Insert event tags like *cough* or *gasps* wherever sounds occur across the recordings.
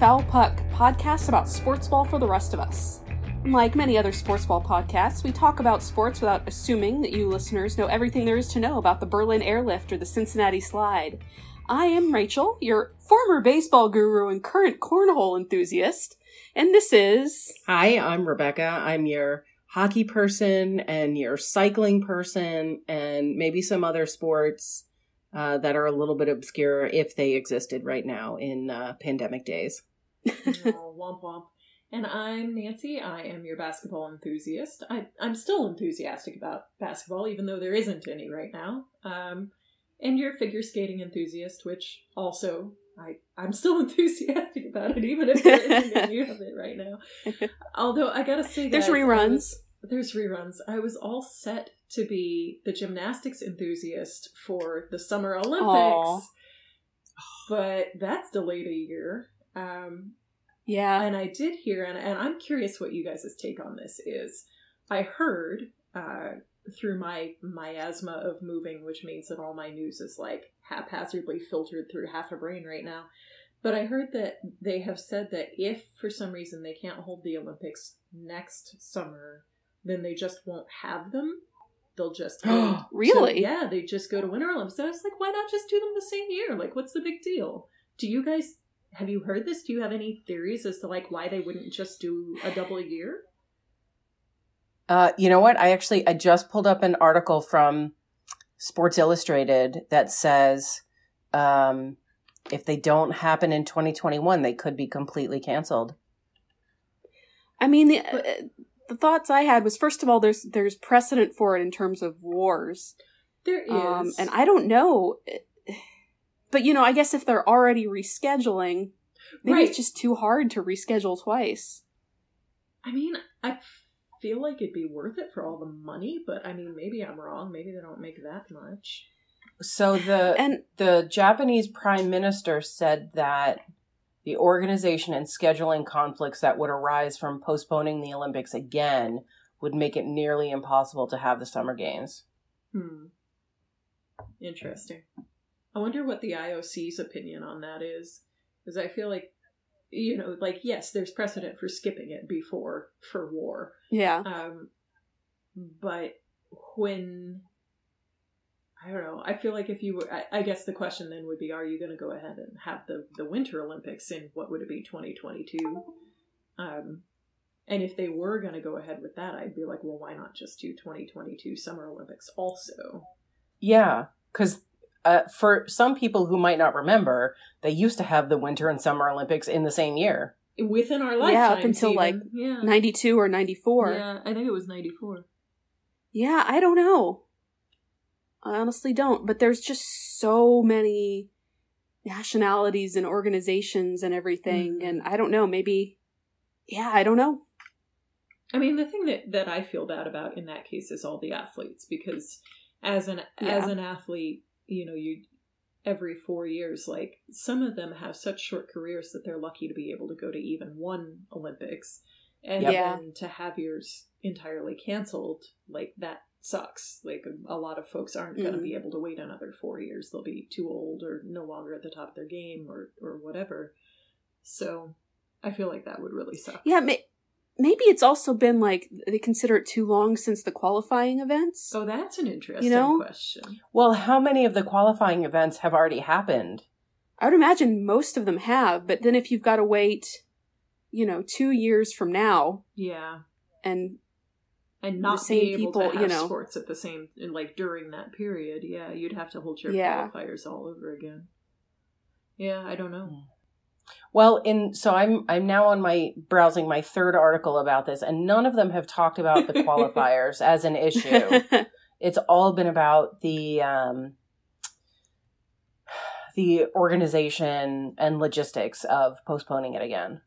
Foul Puck, podcast about sports ball for the rest of us. Unlike many other sports ball podcasts, we talk about sports without assuming that you listeners know everything there is to know about the Berlin Airlift or the Cincinnati Slide. I am Rachel, your former baseball guru and current cornhole enthusiast, and this is. Hi, I'm Rebecca. I'm your hockey person and your cycling person and maybe some other sports uh, that are a little bit obscure if they existed right now in uh, pandemic days. Oh, womp womp. And I'm Nancy. I am your basketball enthusiast. I, I'm still enthusiastic about basketball, even though there isn't any right now. Um, and your figure skating enthusiast, which also I, I'm still *laughs* enthusiastic about it, even if there isn't any *laughs* of it right now. *laughs* Although I gotta say, There's guys, I reruns. was- there's reruns. I was all set to be the gymnastics enthusiast for the Summer Olympics, Aw. but that's delayed a year. Um, Yeah. and I did hear, and, and I'm curious what you guys' take on this is. I heard uh, through my miasma of moving, which means that all my news is like haphazardly filtered through half a brain right now. But I heard that they have said that if for some reason they can't hold the Olympics next summer, then they just won't have them. They'll just. *gasps* Really? So, yeah, they just go to Winter Olympics. So I was like, why not just do them the same year? Like, what's the big deal? Do you guys have you heard this? Do you have any theories as to like why they wouldn't just do a double year? Uh, you know what? I actually I just pulled up an article from Sports Illustrated that says um, if they don't happen in 2021, they could be completely canceled. I mean, the, uh, the thoughts I had was first of all, there's there's precedent for it in terms of wars, There is, um, and I don't know, but you know, I guess if they're already rescheduling, maybe Right. it's just too hard to reschedule twice. I mean, I feel like it'd be worth it for all the money, but I mean, maybe I'm wrong. Maybe they don't make that much. So the And the Japanese prime minister said that the organization and scheduling conflicts that would arise from postponing the Olympics again would make it nearly impossible to have the summer games. Hmm. Interesting. I wonder what the IOC's opinion on that is, because I feel like, you know, like yes, there's precedent for skipping it before for war, yeah, Um, but when I don't know, I feel like if you were, I, I guess the question then would be, are you going to go ahead and have the the Winter Olympics in what would it be, twenty twenty two? Um, and if they were going to go ahead with that, I'd be like, well, why not just do twenty twenty two Summer Olympics also? Yeah, because uh, for some people who might not remember, they used to have the Winter and Summer Olympics in the same year. Within our lifetime, Yeah, up until, like, yeah, ninety two or ninety four. yeah, I think it was ninety four. Yeah, I don't know. I honestly don't. But there's just so many nationalities and organizations and everything, Mhm. and I don't know. Maybe, yeah, I don't know. I mean, the thing that, that I feel bad about in that case is all the athletes because as an as an athlete, you know, you every four years, like some of them have such short careers that they're lucky to be able to go to even one Olympics, and Yeah. then to have yours entirely canceled, like that sucks. Like a lot of folks aren't going to Mhm. be able to wait another four years; they'll be too old or no longer at the top of their game or or whatever. So, I feel like that would really suck. Yeah, may- maybe it's also been like they consider it too long since the qualifying events. Oh, that's an interesting you know? question. Well, how many of the qualifying events have already happened? I would imagine most of them have, but then if you've got to wait, you know, two years from now, Yeah, and and not same be able people, to you have know. sports at the same like during that period. Yeah, you'd have to hold your Yeah. qualifiers all over again. Yeah, I don't know. Hmm. Well, in so I'm I'm now on my browsing my third article about this, and none of them have talked about the qualifiers *laughs* as an issue. It's all been about the um, the organization and logistics of postponing it again.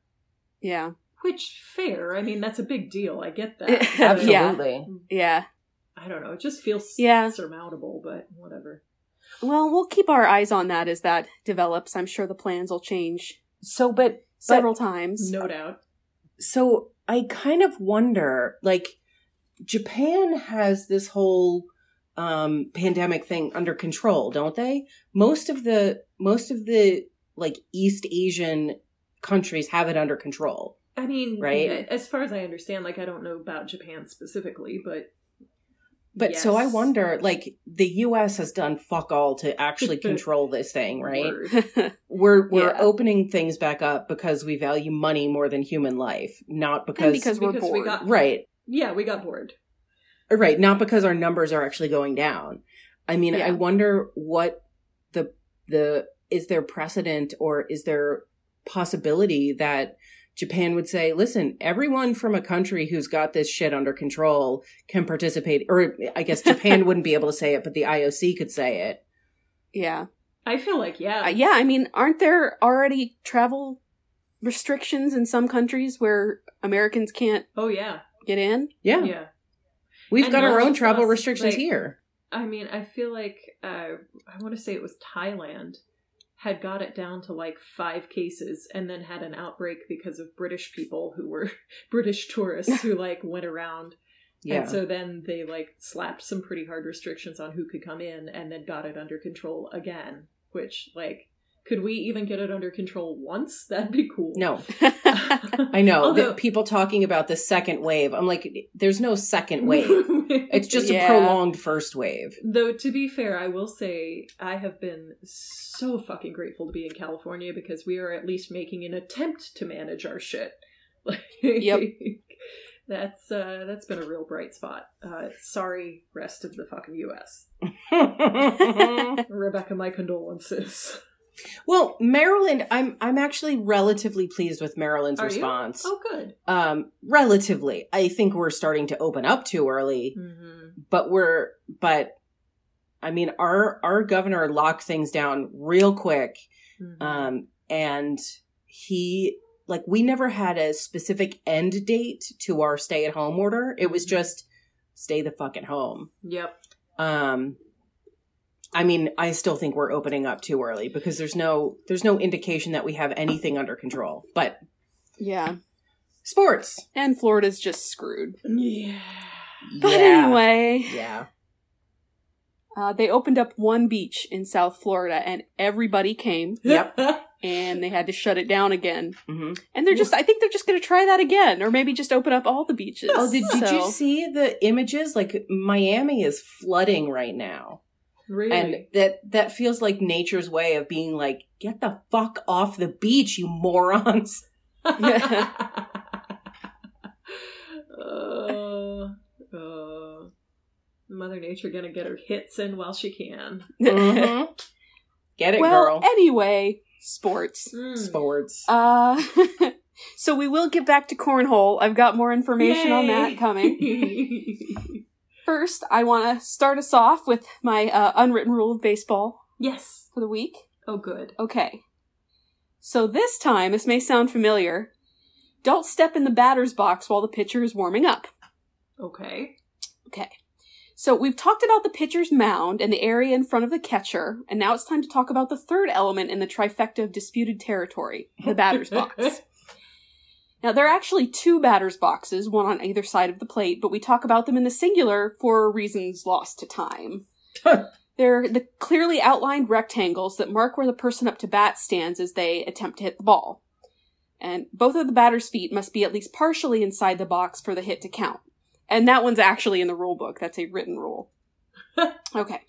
yeah, Which fair? I mean, that's a big deal. I get that. *laughs* Yeah. Absolutely. yeah. I don't know. It just feels Yeah. surmountable, but whatever. Well, we'll keep our eyes on that as that develops. I'm sure the plans will change So, but several times. No doubt. so I kind of wonder, like, Japan has this whole um, pandemic thing under control, don't they? Most of the most of the like East Asian countries have it under control. I mean, Right? As far as I understand, like I don't know about Japan specifically, but But so I wonder, like the U.S. has done fuck all to actually *laughs* control this thing, right? *laughs* We're we're Yeah. opening things back up because we value money more than human life, not and because, because we're Because we bored. got- right, Yeah, we got bored. Uh, right, not because our numbers are actually going down. I mean, Yeah. I wonder what the the is there precedent or is there possibility that Japan would say, listen, everyone from a country who's got this shit under control can participate. Or I guess Japan *laughs* wouldn't be able to say it, but the IOC could say it. yeah. I feel like yeah, Uh, yeah, I mean, aren't there already travel restrictions in some countries where Americans can't Oh yeah, get in? Yeah. yeah. We've And got our own travel us, restrictions like- here. I mean, I feel like uh, I want to say it was Thailand had got it down to like five cases and then had an outbreak because of British people who were *laughs* British tourists who like went around. Yeah. And so then they like slapped some pretty hard restrictions on who could come in and then got it under control again, which like could we even get it under control once? *laughs* That'd be cool. no, *laughs* I know. Although- that people talking about the second wave. I'm like, there's no second *laughs* wave. It's just Yeah. a prolonged first wave. Though to be fair, I will say I have been so fucking grateful to be in California because we are at least making an attempt to manage our shit. Like, Yep. That's uh, that's been a real bright spot. Uh, sorry, rest of the fucking U.S. Rebecca, my condolences. Well, Maryland, I'm I'm actually relatively pleased with Maryland's Are you? response. Oh, good. Um, relatively, I think we're starting to open up too early, Mm-hmm. but we're but. I mean, our our governor locked things down real quick, Mm-hmm. um, and he like we never had a specific end date to our stay at home order. It was Mhm. just stay the fuck at home. yep. Um, I mean, I still think we're opening up too early because there's no there's no indication that we have anything under control. But yeah. sports, And Florida's just screwed. Yeah. But yeah, anyway, yeah, uh, they opened up one beach in South Florida and everybody came Yep. *laughs* and they had to shut it down again. hmm And they're just, I think they're just going to try that again or maybe just open up all the beaches. Oh, did, did you see the images? Like Miami is flooding right now. Really? And that that feels like nature's way of being like, get the fuck off the beach, you morons. *laughs* uh, uh, Mother Nature gonna get her hits in while she can. Mhm. Get it, well, girl. anyway, sports. Mm. Sports. Uh, *laughs* so we will get back to cornhole. I've got more information on that coming. *laughs* First, I want to start us off with my uh, unwritten rule of baseball yes. for the week. Oh, good. Okay. So this time, this may sound familiar. Don't step in the batter's box while the pitcher is warming up. Okay. Okay. So we've talked about the pitcher's mound and the area in front of the catcher, and now it's time to talk about the third element in the trifecta of disputed territory, the batter's box. *laughs* Now, there are actually two batter's boxes, one on either side of the plate, but we talk about them in the singular for reasons lost to time. *laughs* They're the clearly outlined rectangles that mark where the person up to bat stands as they attempt to hit the ball. And both of the batter's feet must be at least partially inside the box for the hit to count. And that one's actually in the rule book. That's a written rule. *laughs* okay.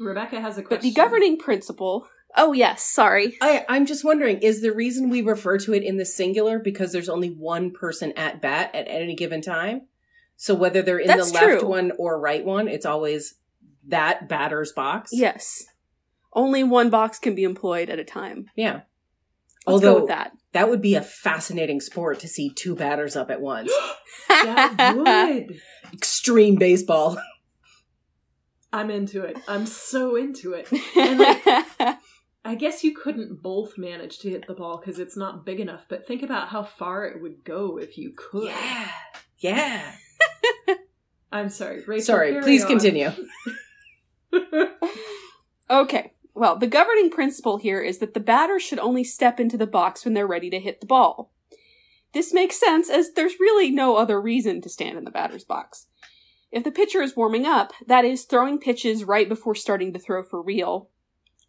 Rebecca has a question. But the governing principle. Oh, yes. Sorry. I, I'm just wondering, is the reason we refer to it in the singular because there's only one person at bat at any given time? So whether they're in That's the left true. one or right one, it's always that batter's box. Yes. Only one box can be employed at a time. Yeah. Let's Although go with that. that would be a fascinating sport to see two batters up at once. *gasps* that would. Extreme baseball. I'm into it. I'm so into it. And like, *laughs* I guess you couldn't both manage to hit the ball because it's not big enough. But think about how far it would go if you could. Yeah. Yeah. *laughs* I'm sorry, Rachel. Sorry, please on. continue. *laughs* okay. Well, the governing principle here is that the batter should only step into the box when they're ready to hit the ball. This makes sense as there's really no other reason to stand in the batter's box. If the pitcher is warming up, that is, throwing pitches right before starting to throw for real,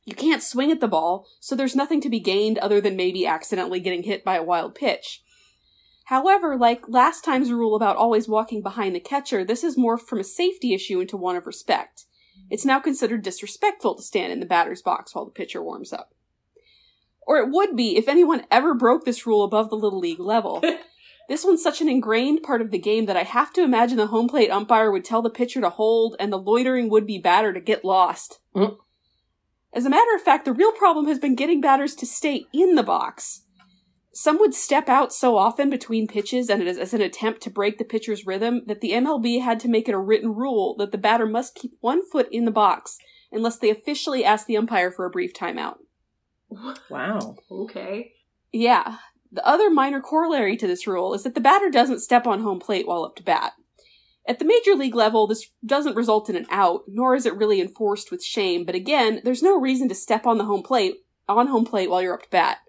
You can't swing at the ball, so there's nothing to be gained other than maybe accidentally getting hit by a wild pitch. However, like last time's rule about always walking behind the catcher, this is morphed from a safety issue into one of respect. It's now considered disrespectful to stand in the batter's box while the pitcher warms up. Or it would be if anyone ever broke this rule above the Little League level. *laughs* this one's such an ingrained part of the game that I have to imagine the home plate umpire would tell the pitcher to hold and the loitering would be batter to get lost. Mm. As a matter of fact, the real problem has been getting batters to stay in the box. Some would step out so often between pitches and as, as an attempt to break the pitcher's rhythm that the MLB had to make it a written rule that the batter must keep one foot in the box unless they officially ask the umpire for a brief timeout. Wow. Okay. Yeah. The other minor corollary to this rule is that the batter doesn't step on home plate while up to bat. At the major league level, this doesn't result in an out, nor is it really enforced with shame, but again, there's no reason to step on the home plate on home plate while you're up to bat.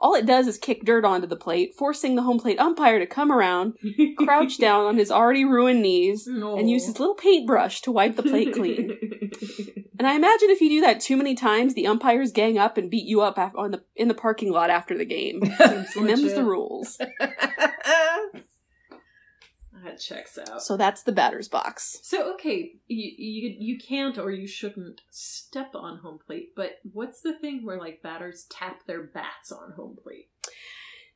All it does is kick dirt onto the plate, forcing the home plate umpire to come around, *laughs* crouch down on his already ruined knees, No. and use his little paintbrush to wipe the plate clean. *laughs* And I imagine if you do that too many times, the umpires gang up and beat you up on the in the parking lot after the game. *laughs* And them's the rules. That checks out. So that's the batter's box. So okay, you, you you can't or you shouldn't step on home plate, but what's the thing where like batters tap their bats on home plate?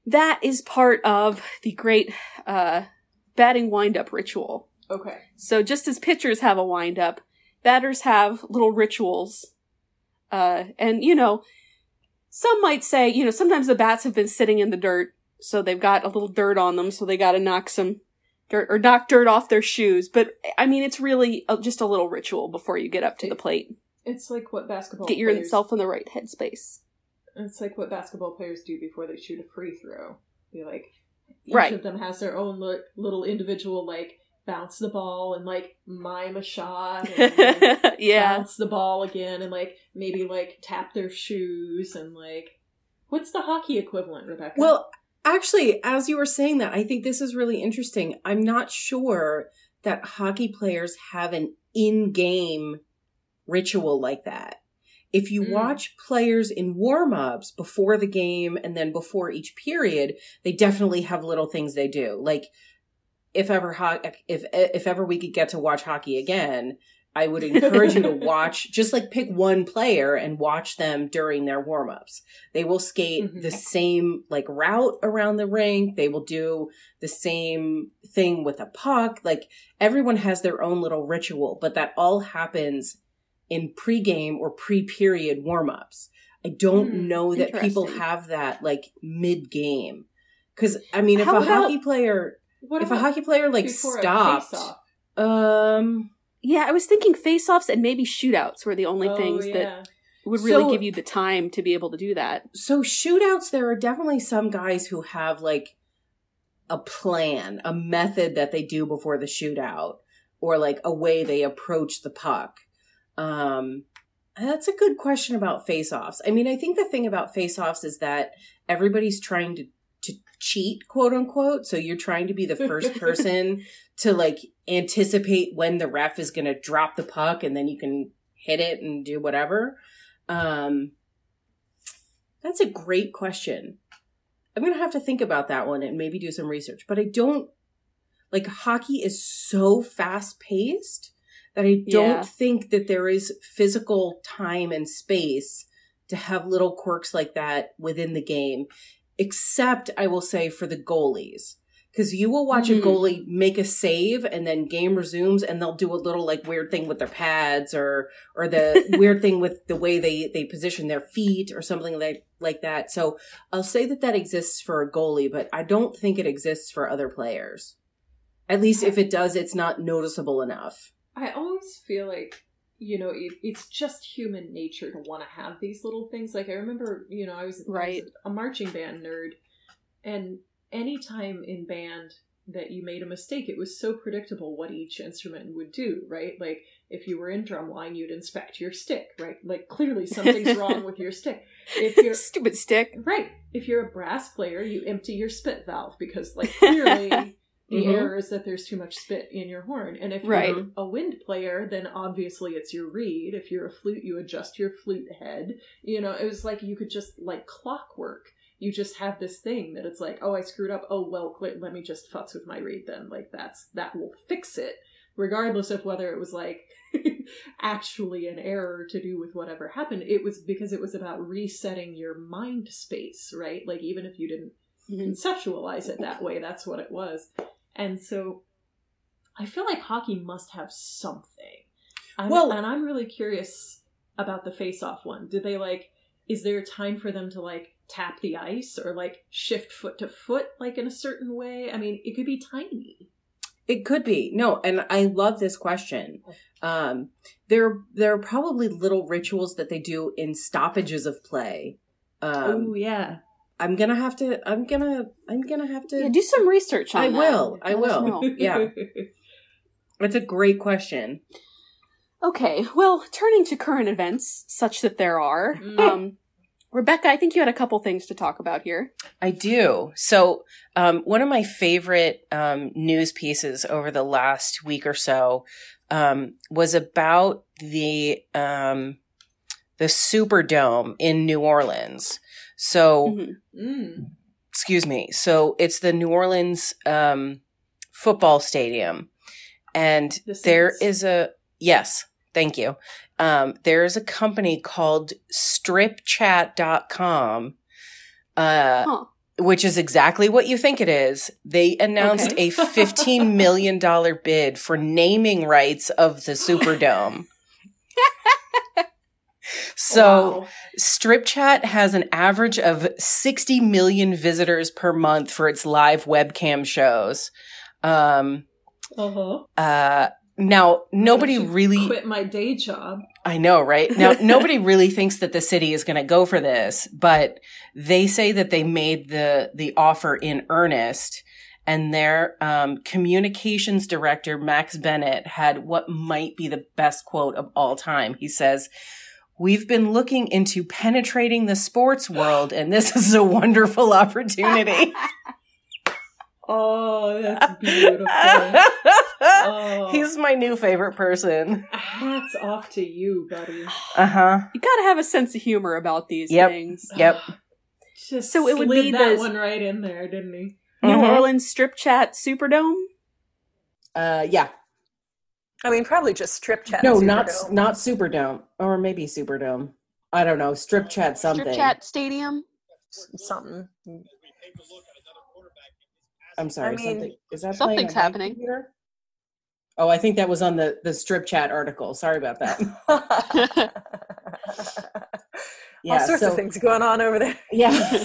That is part of the great uh, batting wind-up ritual. Okay. So just as pitchers have a wind-up, batters have little rituals. Uh, and you know, some might say, you know, sometimes the bats have been sitting in the dirt, so they've got a little dirt on them, so they got to knock some dirt or knock dirt off their shoes. But I mean, it's really uh, just a little ritual before you get up to the plate. It's like what basketball Get players, yourself in the right headspace. It's like what basketball players do before they shoot a free throw. They like each Right. of them has their own li- little individual like bounce the ball and like mime a shot and like, *laughs* yeah. bounce the ball again and like maybe like tap their shoes and like what's the hockey equivalent, Rebecca? Well, actually, as you were saying that, I think this is really interesting. I'm not sure that hockey players have an in game ritual like that. If you Mm. watch players in warm ups before the game and then before each period, they definitely have little things they do. Like, if ever ho- if if ever we could get to watch hockey again, I would encourage you to watch *laughs* just like pick one player and watch them during their warm-ups. They will skate Mhm. the same like route around the rink. They will do the same thing with a puck. Like everyone has their own little ritual, but that all happens in pregame or pre-period warm-ups. I don't Hmm, know that people have that like mid-game. Cuz I mean if How a about- hockey player if a hockey player like stopped um Yeah, I was thinking face-offs and maybe shootouts were the only Oh, things that would really So- give you the time to be able to do that. so shootouts there are definitely some guys who have like a plan a method that they do before the shootout or like a way they approach the puck. Um that's a good question about face-offs. I mean i think the thing about face-offs is that everybody's trying to to cheat quote unquote. So you're trying to be the first *laughs* person to like anticipate when the ref is going to drop the puck and then you can hit it and do whatever um that's a great question. I'm going to have to think about that one and maybe do some research. But I don't like hockey is so fast paced that I don't Yeah. think that there is physical time and space to have little quirks like that within the game, except I will say for the goalies. Because you will watch Mhm. a goalie make a save and then game resumes and they'll do a little like weird thing with their pads or or the *laughs* weird thing with the way they they position their feet or something like like that. So I'll say that that exists for a goalie, but I don't think it exists for other players. At least if it does, it's not noticeable enough. I always feel like you know it, it's just human nature to want to have these little things. Like I remember, you know, I was, I was Right. a marching band nerd, and anytime in band that you made a mistake, it was so predictable what each instrument would do. Right, like if you were in drumline, you'd inspect your stick. Right, like clearly something's *laughs* wrong with your stick. If you're *laughs* Stupid stick. Right. If you're a brass player, you empty your spit valve because, like, *laughs* clearly The Mhm. error is that there's too much spit in your horn. And if Right. you're a wind player, then obviously it's your reed. If you're a flute, you adjust your flute head. You know, it was like you could just like clockwork. You just have this thing that it's like, oh, I screwed up. Oh, well, let me just futz with my reed then. Like that's that will fix it, regardless of whether it was like *laughs* actually an error to do with whatever happened. It was because it was about resetting your mind space, right? Like even if you didn't Mhm. conceptualize it that way. That's what it was. And so I feel like hockey must have something. I'm, Well- and I'm really curious about the face off one. Did they like, is there a time for them to like tap the ice or like shift foot to foot like in a certain way? I mean, it could be tiny. It could be. No, and I love this question. Um, there, there are probably little rituals that they do in stoppages of play. Um, oh, yeah. I'm gonna have to. I'm gonna. I'm gonna have to. Yeah, do some research on I that. will, I Let will. *laughs* Yeah. That's a great question. Okay, well, turning to current events, such that there are. Mm. Um, Rebecca, I think you had a couple things to talk about here. I do. So, um, one of my favorite um, news pieces over the last week or so um, was about the um, the Superdome in New Orleans. So, Mhm. Mm. excuse me. So it's the New Orleans um, football stadium, and The there Saints. is a yes. Thank you. Um, there is a company called StripChat.com, uh, Huh. which is exactly what you think it is. They announced Okay. a $15 million bid for naming rights of the Superdome. *laughs* so Wow. Strip Chat has an average of 60 million visitors per month for its live webcam shows. Um, uh-huh. uh, now, nobody really, quit my day job. I know, right? Now, *laughs* nobody really thinks that the city is going to go for this, but they say that they made the, the offer in earnest. And their um, communications director, Max Bennett, had what might be the best quote of all time. He says, We've been looking into penetrating the sports world, and this is a wonderful opportunity. *laughs* *laughs* Oh, that's beautiful. *laughs* Oh. He's my new favorite person. Hats off to you, buddy. Uh huh. You gotta have a sense of humor about these Yep. things. Yep. *sighs* Just So it would be that the- one right in there, didn't he? New Mhm. Orleans Strip Chat Superdome? Uh, yeah. I mean, probably just strip chat. No, not Superdome. not Superdome, or maybe Superdome. I don't know. Strip chat something. Strip Chat Stadium. something. I'm sorry. I mean, something is that something's playing on my happening. computer? Oh, I think that was on the the strip chat article. Sorry about that. *laughs* Yeah. All sorts so, of things going on over there. Yeah.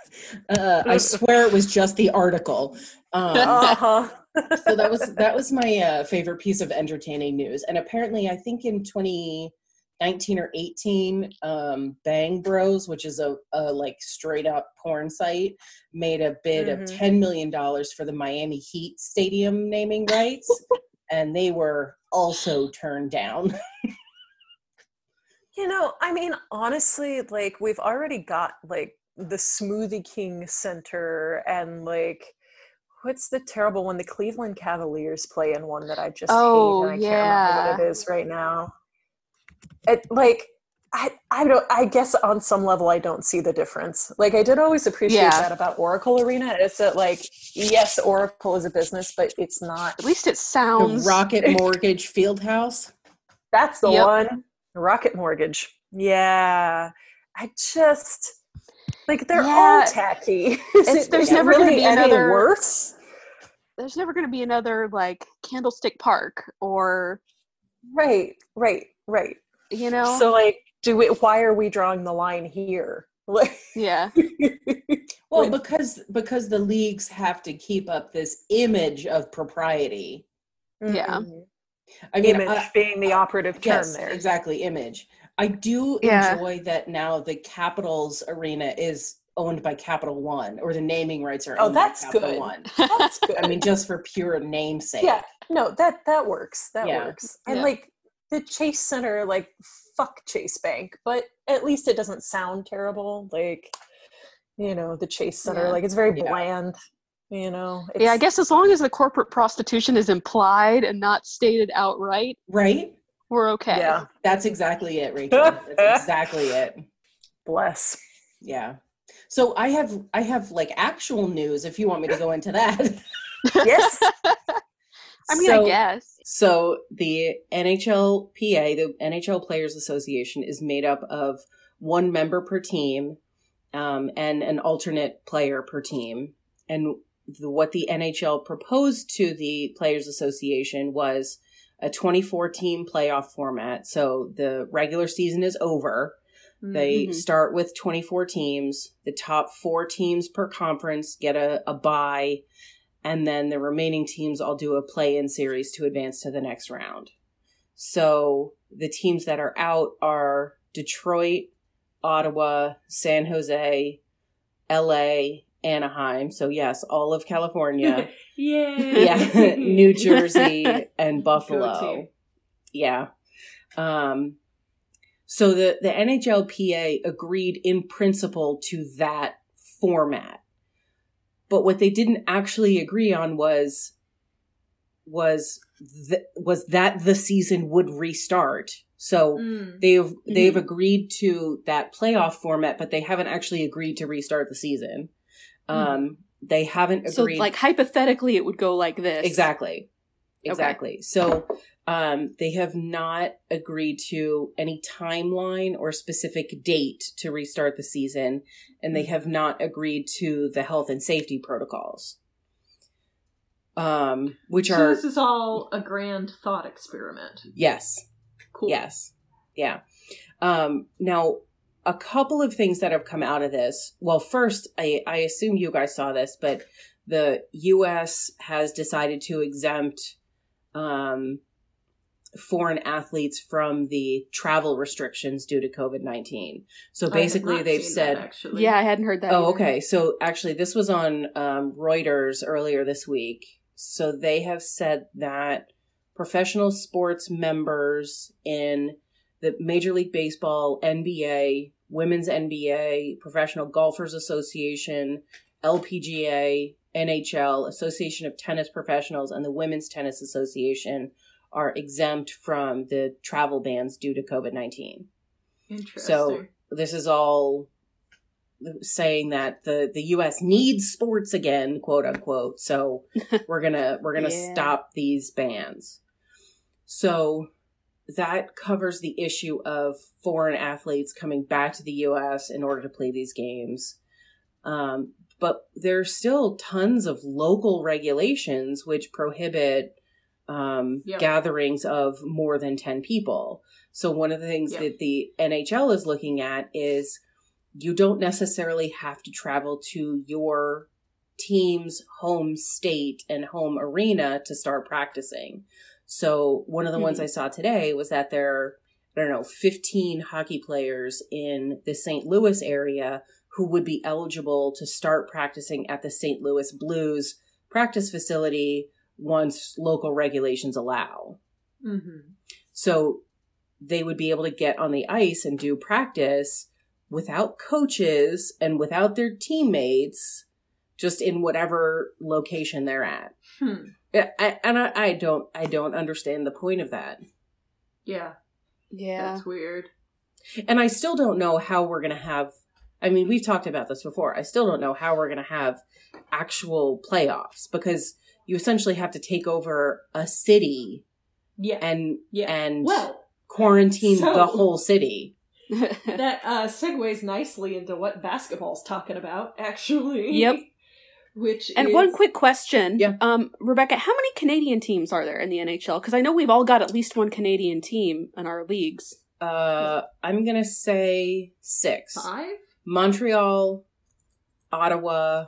*laughs* uh, I swear it was just the article. Um, Uh-huh. so that was that was my uh, favorite piece of entertaining news. And apparently, I think in 2019 or 18, um, Bang Bros, which is a, a like straight up porn site, made a bid of Mhm. 10 million dollars for the Miami Heat stadium naming rights, *laughs* and they were also turned down. *laughs* You know, I mean, honestly, like we've already got like the Smoothie King Center and like what's the terrible one? The Cleveland Cavaliers play in one that I just Oh, hate and I can't remember what it is right now. It like I I don't I guess on some level I don't see the difference. Like I did always appreciate Yeah. that about Oracle Arena. It's that like yes, Oracle is a business, but it's not At least it The sounds. Rocket *laughs* Mortgage Fieldhouse. That's the Yep. one. Rocket mortgage. Yeah. I just like they're all tacky. *laughs* It's- it there's never gonna be any another- worse. There's never going to be another like Candlestick Park or Right, right, right. You know. So like do we why are we drawing the line here? *laughs* Yeah. Well, because because the leagues have to keep up this image of propriety. Yeah. Mhm. I mean, Image I- being the operative term yes, there. exactly, image. I do Yeah. enjoy that now the Capitals arena is owned by Capital One, or the naming rights are Oh, that's by Capital good. One. That's good. I mean, just for pure namesake. yeah, no, that that works. That Yeah. works. And Yeah. like the Chase Center, like fuck Chase Bank, but at least it doesn't sound terrible. Like you know, the Chase Center, Yeah. like it's very Yeah. bland. You know, Yeah, I guess as long as the corporate prostitution is implied and not stated outright, Right? we're okay. Yeah, That's exactly it, Rachel. That's *laughs* exactly it. bless. Yeah. So I have I have like actual news if you want me to go into that. Yes. *laughs* I mean, So- I guess. So the NHLPA, the NHL Players Association, is made up of one member per team um, and an alternate player per team. And the, what the NHL proposed to the Players Association was a 24 team playoff format. So the regular season is over. They Mhm. start with 24 teams. The top four teams per conference get a, a bye, and then the remaining teams all do a play in series to advance to the next round. So the teams that are out are Detroit, Ottawa, San Jose, LA, Anaheim. So, yes, all of California. *laughs* yeah. yeah, *laughs* New Jersey and *laughs* Buffalo. Yeah. Um so the the NHLPA agreed in principle to that format. But what they didn't actually agree on was was th- was that the season would restart. So Mm. they've they've agreed to that playoff format, but they haven't actually agreed to restart the season. Um, they haven't agreed. So, agreed. like, hypothetically, it would go like this. Exactly. Okay. Exactly. So um, they have not agreed to any timeline or specific date to restart the season, and they have not agreed to the health and safety protocols, um, which So are this is all a grand thought experiment. yes, Cool. Yes. Yeah. Um, now, a couple of things that have come out of this. Well, first, I, I assume you guys saw this, but the U.S. has decided to exempt um, foreign athletes from the travel restrictions due to COVID 19. So basically, they've said, that, actually. Yeah, I hadn't heard that. Oh, either. okay. So actually, this was on um, Reuters earlier this week. So they have said that professional sports members in the Major League Baseball, NBA, Women's NBA, Professional Golfers Association, LPGA, NHL, Association of Tennis Professionals, and the Women's Tennis Association are exempt from the travel bans due to COVID 19 Interesting. So- this is all saying that the the US needs sports again, quote unquote. So *laughs* we're going to we're going to Yeah. stop these bans. So that covers the issue of foreign athletes coming back to the US in order to play these games. Um, but there's still tons of local regulations which prohibit um, Yep. gatherings of more than 10 people. So one of the things Yep. that the NHL is looking at is you don't necessarily have to travel to your team's home state and home arena to start practicing. So one of the ones I saw today was that there are, I don't know, 15 hockey players in the St. Louis area who would be eligible to start practicing at the St. Louis Blues practice facility once local regulations allow. Mhm. So they would be able to get on the ice and do practice without coaches and without their teammates, just in whatever location they're at. Hmm. Yeah, I, and I, I don't, I don't understand the point of that, Yeah, Yeah. that's weird. and I still don't know how we're gonna have. I mean, we've talked about this before. I still don't know how we're gonna have actual playoffs because you essentially have to take over a city Yeah, and yeah. and well, quarantine So- the whole city. *laughs* that uh, segues nicely into what basketball's talking about, actually. Yep. Which and is, one quick question. Yeah. Um, Rebecca, how many Canadian teams are there in the NHL? Because I know we've all got at least one Canadian team in our leagues. Uh, I'm gonna say six. five. Montreal, Ottawa,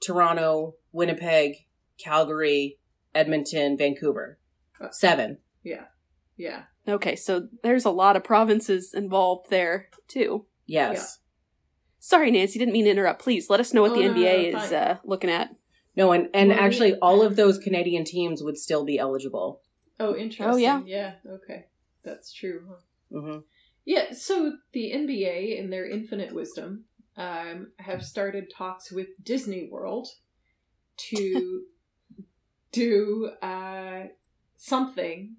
Toronto, Winnipeg, Calgary, Edmonton, Vancouver. Uh, Seven. Yeah, yeah. Okay, so there's a lot of provinces involved there too. Yes. Sorry, Nancy, didn't mean to interrupt. Please let us know what Oh, the no, no, NBA no, is uh, looking at. No, and, and Well, we- actually all of those Canadian teams would still be eligible. Oh, interesting. yeah. yeah. Okay, that's true. Huh? hmm Yeah, so the NBA, in their infinite wisdom, um, have started talks with Disney World to *laughs* do uh, something,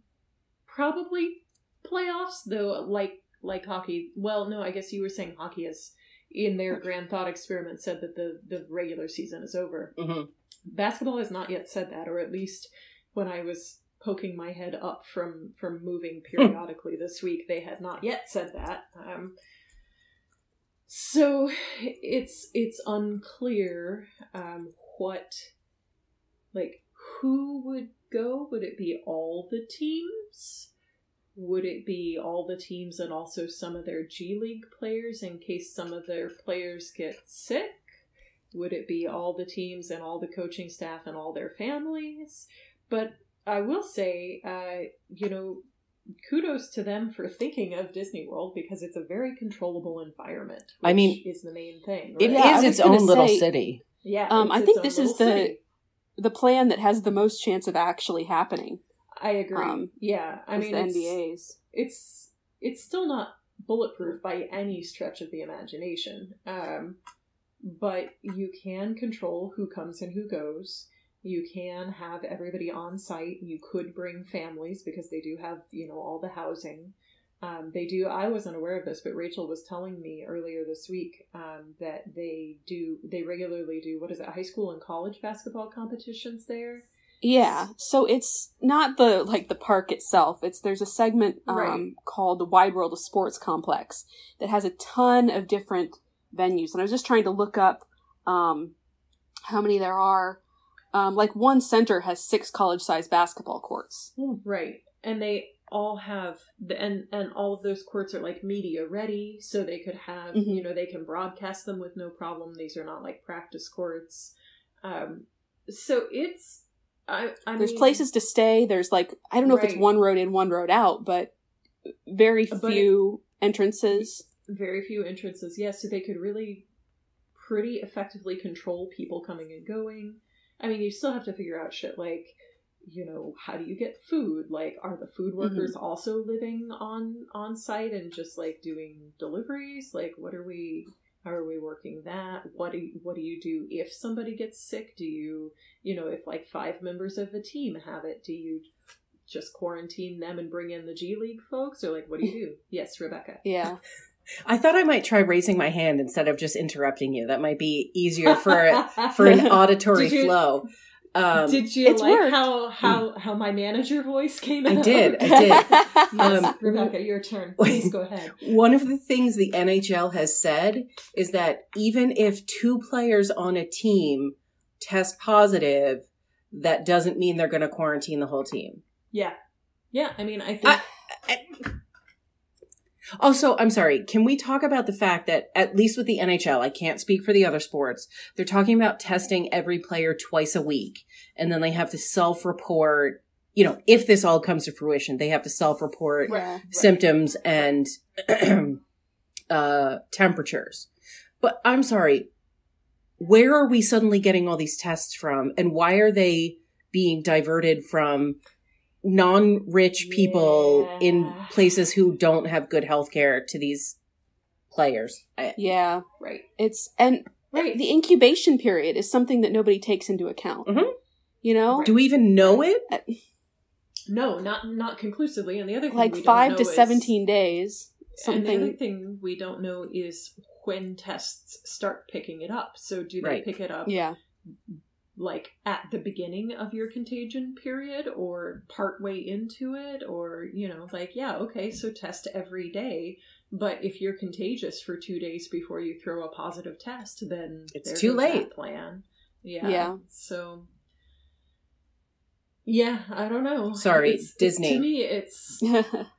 probably playoffs, though. Like like hockey. Well, no, I guess you were saying hockey is in their grand thought experiment said that the the regular season is over. hmm Basketball has not yet said that, or at least when I was poking my head up from from moving periodically this week, they had not yet said that. Um, so it's it's unclear um, what like who would go. Would it be all the teams? Would it be all the teams and also some of their G League players in case some of their players get sick? Would it be all the teams and all the coaching staff and all their families? But I will say, uh, you know, kudos to them for thinking of Disney World because it's a very controllable environment. I mean, which is the main thing. It is right? Yeah, I was its own little say- city. yeah. Um, I think this is the city. the plan that has the most chance of actually happening. I agree. um, yeah, I mean, the it's, NBA's. it's it's still not bulletproof by any stretch of the imagination. Um, but you can control who comes and who goes. You can have everybody on site. You could bring families because they do have, you know, all the housing. Um, they do. I wasn't aware of this, but Rachel was telling me earlier this week um, that they do. They regularly do what is it? High school and college basketball competitions there. Yeah, so it's not the like the park itself. It's there's a segment um, Right. called the Wide World of Sports Complex that has a ton of different venues, and I was just trying to look up um, how many there are. Um, like one center has six college-sized basketball courts. Right. And they all have the and and all of those courts are like media ready so they could have Mhm. you know they can broadcast them with no problem these are not like practice courts um so it's i i There's mean, places to stay. There's like I don't know if it's one road in, one road out, but very But- few entrances. very few entrances yes so they could really pretty effectively control people coming and going i mean you still have to figure out shit like you know how do you get food? Like are the food mm-hmm. workers also living on on site and just like doing deliveries? Like what are we how are we working that? What do you, what do you do if somebody gets sick? Do you you know if like five members of a team have it do you just quarantine them and bring in the g league folks? Or like what do you do? Yes rebecca. Yeah. *laughs* I thought I might try raising my hand instead of just interrupting you. That might be easier for for an *laughs* auditory Did you- flow. Um, did you it's like worked. how how how my manager voice came I out? did, I did. *laughs* *laughs* yes, Um, Rebecca, your turn. Please go ahead. One of the things the NHL has said is that even if two players on a team test positive, that doesn't mean they're going to quarantine the whole team. Yeah, yeah. I mean, I think I- Also, I'm sorry, can we talk about the fact that, at least with the NHL, I can't speak for the other sports, they're talking about testing every player twice a week, and then they have to self report, you know, if this all comes to fruition, they have to self report yeah. symptoms and *clears throat* uh, temperatures. But I'm sorry, where are we suddenly getting all these tests from, and why are they being diverted from non-rich people in places who don't have good health care to these players? Yeah. right, It's and right. the incubation period is something that nobody takes into account. Mhm. You know, do we even know it? no, not not conclusively. And the other thing like we don't five to is- seventeen days. And the other Something. thing we don't know is when tests start picking it up. So do they Right. pick it up Yeah. Like at the beginning of your contagion period or partway into it or you know like yeah okay so test every day but if you're contagious for two days before you throw a positive test then It's too late. plan yeah Yeah. so yeah i don't know Sorry, It's- it's- Disney. to me it's *laughs*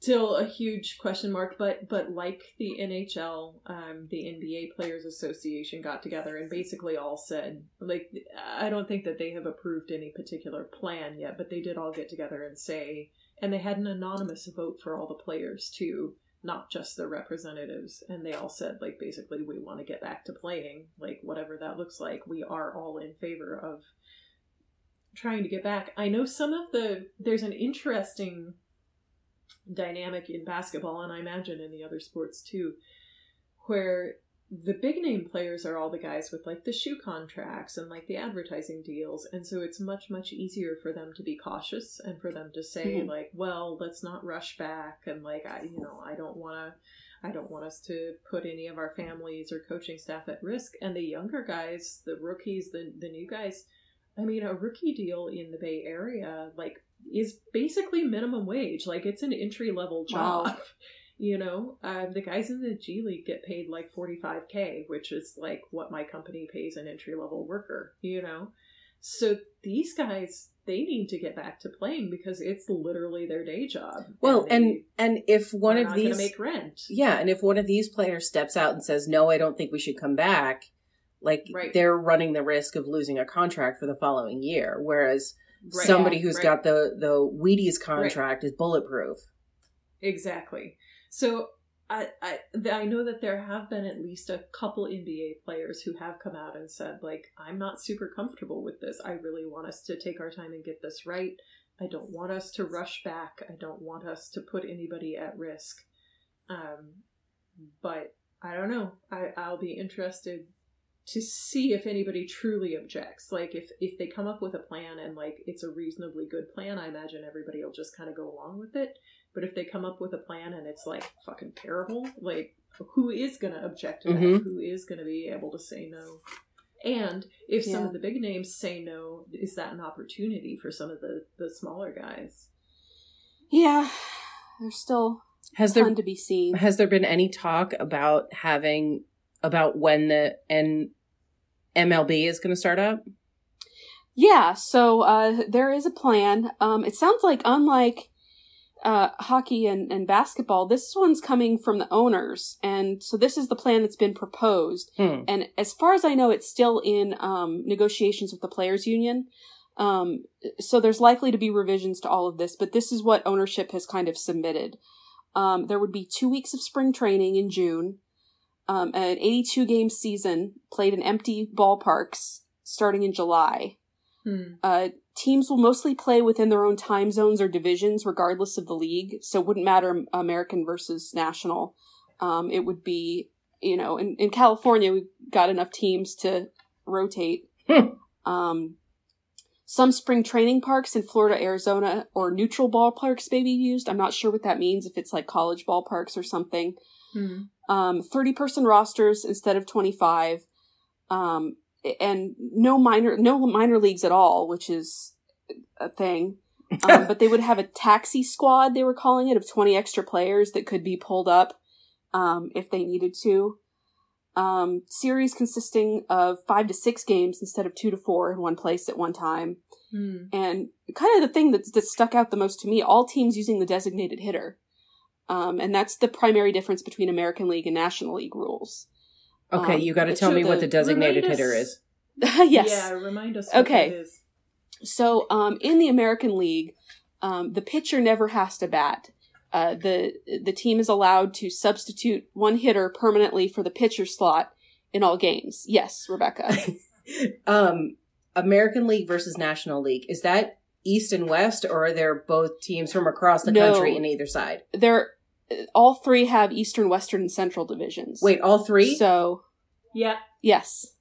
still a huge question mark but but like the nhl um, the nba players association got together and basically all said like i don't think that they have approved any particular plan yet but they did all get together and say and they had an anonymous vote for all the players too not just the representatives. And they all said like basically we want to get back to playing like whatever that looks like. We are all in favor of trying to get back. I know some of the there's an interesting dynamic in basketball and I imagine in the other sports too, where the big name players are all the guys with like the shoe contracts and like the advertising deals and so it's much much easier for them to be cautious and for them to say Mhm. like well let's not rush back and like i you know i don't want to i don't want us to put any of our families or coaching staff at risk and the younger guys the rookies the the new guys i mean a rookie deal in the bay area like is basically minimum wage like it's an entry level Wow. job *laughs* you know uh, the guys in the g league get paid like 45k which is like what my company pays an entry level worker you know so these guys they need to get back to playing because it's literally their day job Well, they and and if one of not these make rent Yeah, and if one of these players steps out and says, "No, I don't think we should come back," like Right. they're running the risk of losing a contract for the following year. Whereas Right. somebody who's right. got the the Wheaties contract is bulletproof. Exactly. So I, I I know that there have been at least a couple NBA players who have come out and said like I'm not super comfortable with this. I really want us to take our time and get this right. I don't want us to rush back. I don't want us to put anybody at risk. Um, but I don't know. I, I'll be interested to see if anybody truly objects. Like if if they come up with a plan and like it's a reasonably good plan, I imagine everybody will just kind of go along with it. But if they come up with a plan and it's like fucking terrible, like who is going to object to that? Mhm. Who is going to be able to say no? And if some of the big names say no, is that an opportunity for some of the the smaller guys? Yeah, there's still Has ton there to be seen. has there been any talk about having about when the N MLB is going to start up? Yeah, so uh, there is a plan. Um, it sounds like, unlike uh, hockey and, and basketball, this one's coming from the owners. And so this is the plan that's been proposed. Hmm. And as far as I know, it's still in um, negotiations with the Players Union. Um, so there's likely to be revisions to all of this, but this is what ownership has kind of submitted. Um, there would be two weeks of spring training in June, um, an 82 game season played in empty ballparks starting in July. Hmm. Uh, teams will mostly play within their own time zones or divisions, regardless of the league. So it wouldn't matter American versus national. Um, it would be, you know, in, in California, we've got enough teams to rotate. Hmm. Um, some spring training parks in Florida, Arizona, or neutral ballparks may be used. I'm not sure what that means, if it's like college ballparks or something Hmm. Um, 30 person rosters instead of 25 um, and no minor no minor leagues at all which is a thing. *laughs* Um, but they would have a taxi squad they were calling it of 20 extra players that could be pulled up um, if they needed to. Um, series consisting of five to six games instead of two to four in one place at one time. Hmm. and kind of the thing that, that stuck out the most to me all teams using the designated hitter um, and that's the primary difference between american league and national league rules Okay, Um, you got to tell showed me what the- the designated remind us- hitter is. *laughs* yes Yeah, remind us. Okay. That is. So, um, in the American League, um, the pitcher never has to bat. Uh, the the team is allowed to substitute one hitter permanently for the pitcher slot in all games. Yes, Rebecca. *laughs* um, American League versus National League is that East and West, or are there both teams from across the No. country in either side? They're all three have Eastern, Western, and Central divisions. Wait, all three? So Yeah. yes,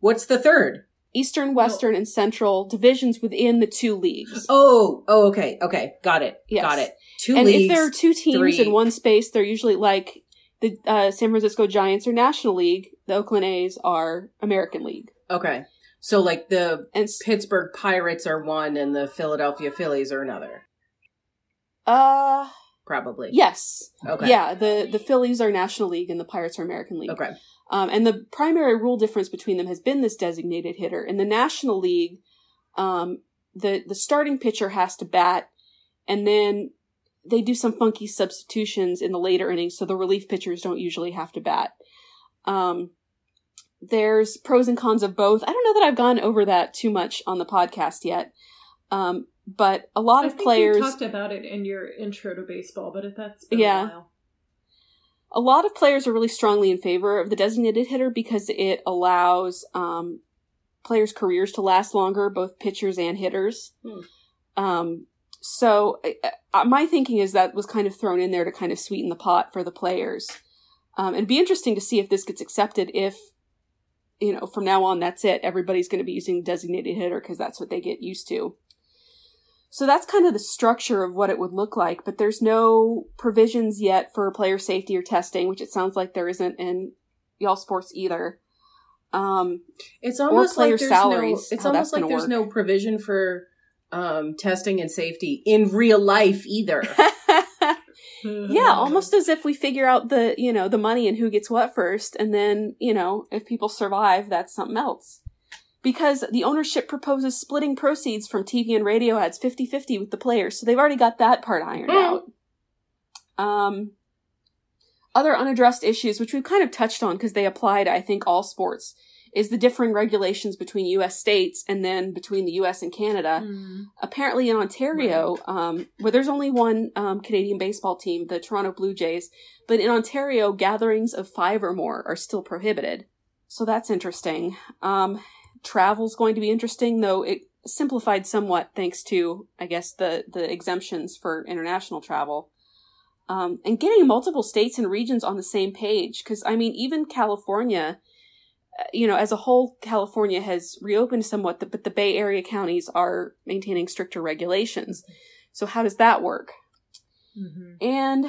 What's the third? Eastern, Western, and Central divisions within the two leagues. Oh, oh, okay, okay, got it, Yes. got it. Two and leagues. if there are two teams three- in one space, they're usually like the uh, San Francisco Giants are National League, the Oakland A's are American League, okay, so like the and s- Pittsburgh Pirates are one, and the Philadelphia Phillies are another, uh probably. yes, Okay. yeah, the the Phillies are National League and the Pirates are American League. Okay. Um, and the primary rule difference between them has been this designated hitter. In the National League, um, the the starting pitcher has to bat, and then they do some funky substitutions in the later innings, so the relief pitchers don't usually have to bat. Um, there's pros and cons of both. I don't know that I've gone over that too much on the podcast yet, um, but a lot I of players you talked about it in your intro to baseball, but if that's been Yeah. a while. a lot of players are really strongly in favor of the designated hitter because it allows um, players' careers to last longer, both pitchers and hitters. Hmm. Um, so uh, my thinking is that was kind of thrown in there to kind of sweeten the pot for the players. Um, it'd be interesting to see if this gets accepted. If you know, from now on, that's it. Everybody's going to be using designated hitter because that's what they get used to. So that's kind of the structure of what it would look like, but there's no provisions yet for player safety or testing, which it sounds like there isn't in y'all sports either. Um, It's almost like there's salaries, no. It's almost like there's work. no provision for um, testing and safety in real life either. *laughs* *laughs* yeah, almost as if we figure out the, you know, the money and who gets what first, and then, you know, if people survive, that's something else. Because the ownership proposes splitting proceeds from TV and radio ads 50-50 with the players, so they've already got that part ironed Mm. out. Um, other unaddressed issues, which we've kind of touched on because they apply to, I think, all sports, is the differing regulations between U.S. states and then between the U.S. and Canada Mm. apparently in Ontario, um, where there's only one um, Canadian baseball team, the Toronto Blue Jays, but in Ontario, gatherings of five or more are still prohibited. So that's interesting. Um, travel's going to be interesting, though it simplified somewhat thanks to, I guess, the the exemptions for international travel. Um, and getting multiple states and regions on the same page, because I mean, even California, uh, you know, as a whole, California has reopened somewhat, but the Bay Area counties are maintaining stricter regulations. So how does that work? Mhm. And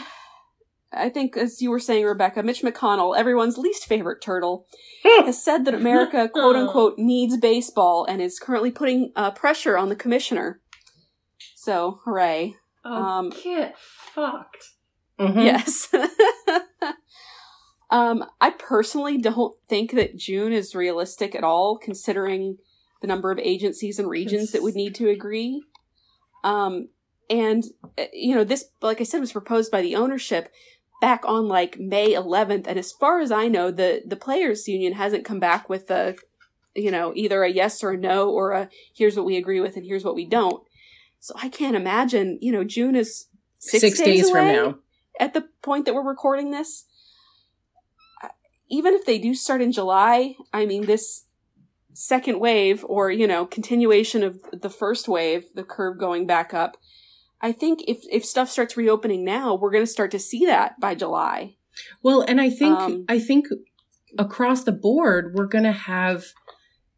I think, as you were saying, Rebecca, Mitch McConnell, everyone's least favorite turtle, *laughs* has said that America, *laughs* quote unquote, needs baseball and is currently putting uh, pressure on the commissioner. So, hooray. Oh, Um, get fucked. Mhm. Yes. *laughs* um, I personally don't think that June is realistic at all, considering the number of agencies and regions that would need to agree. Um, and uh, you know, this, like I said, was proposed by the ownership back on like May 11th, and as far as I know, the the players' union hasn't come back with a, you know, either a yes or a no or a here's what we agree with and here's what we don't. So I can't imagine. You know, June is six, Six, days, from away now. at the point that we're recording this, even if they do start in July, I mean, this second wave or, you know, continuation of the first wave, the curve going back up, I think if, if stuff starts reopening now, we're going to start to see that by July. Well, and I think Um, I think across the board we're going to have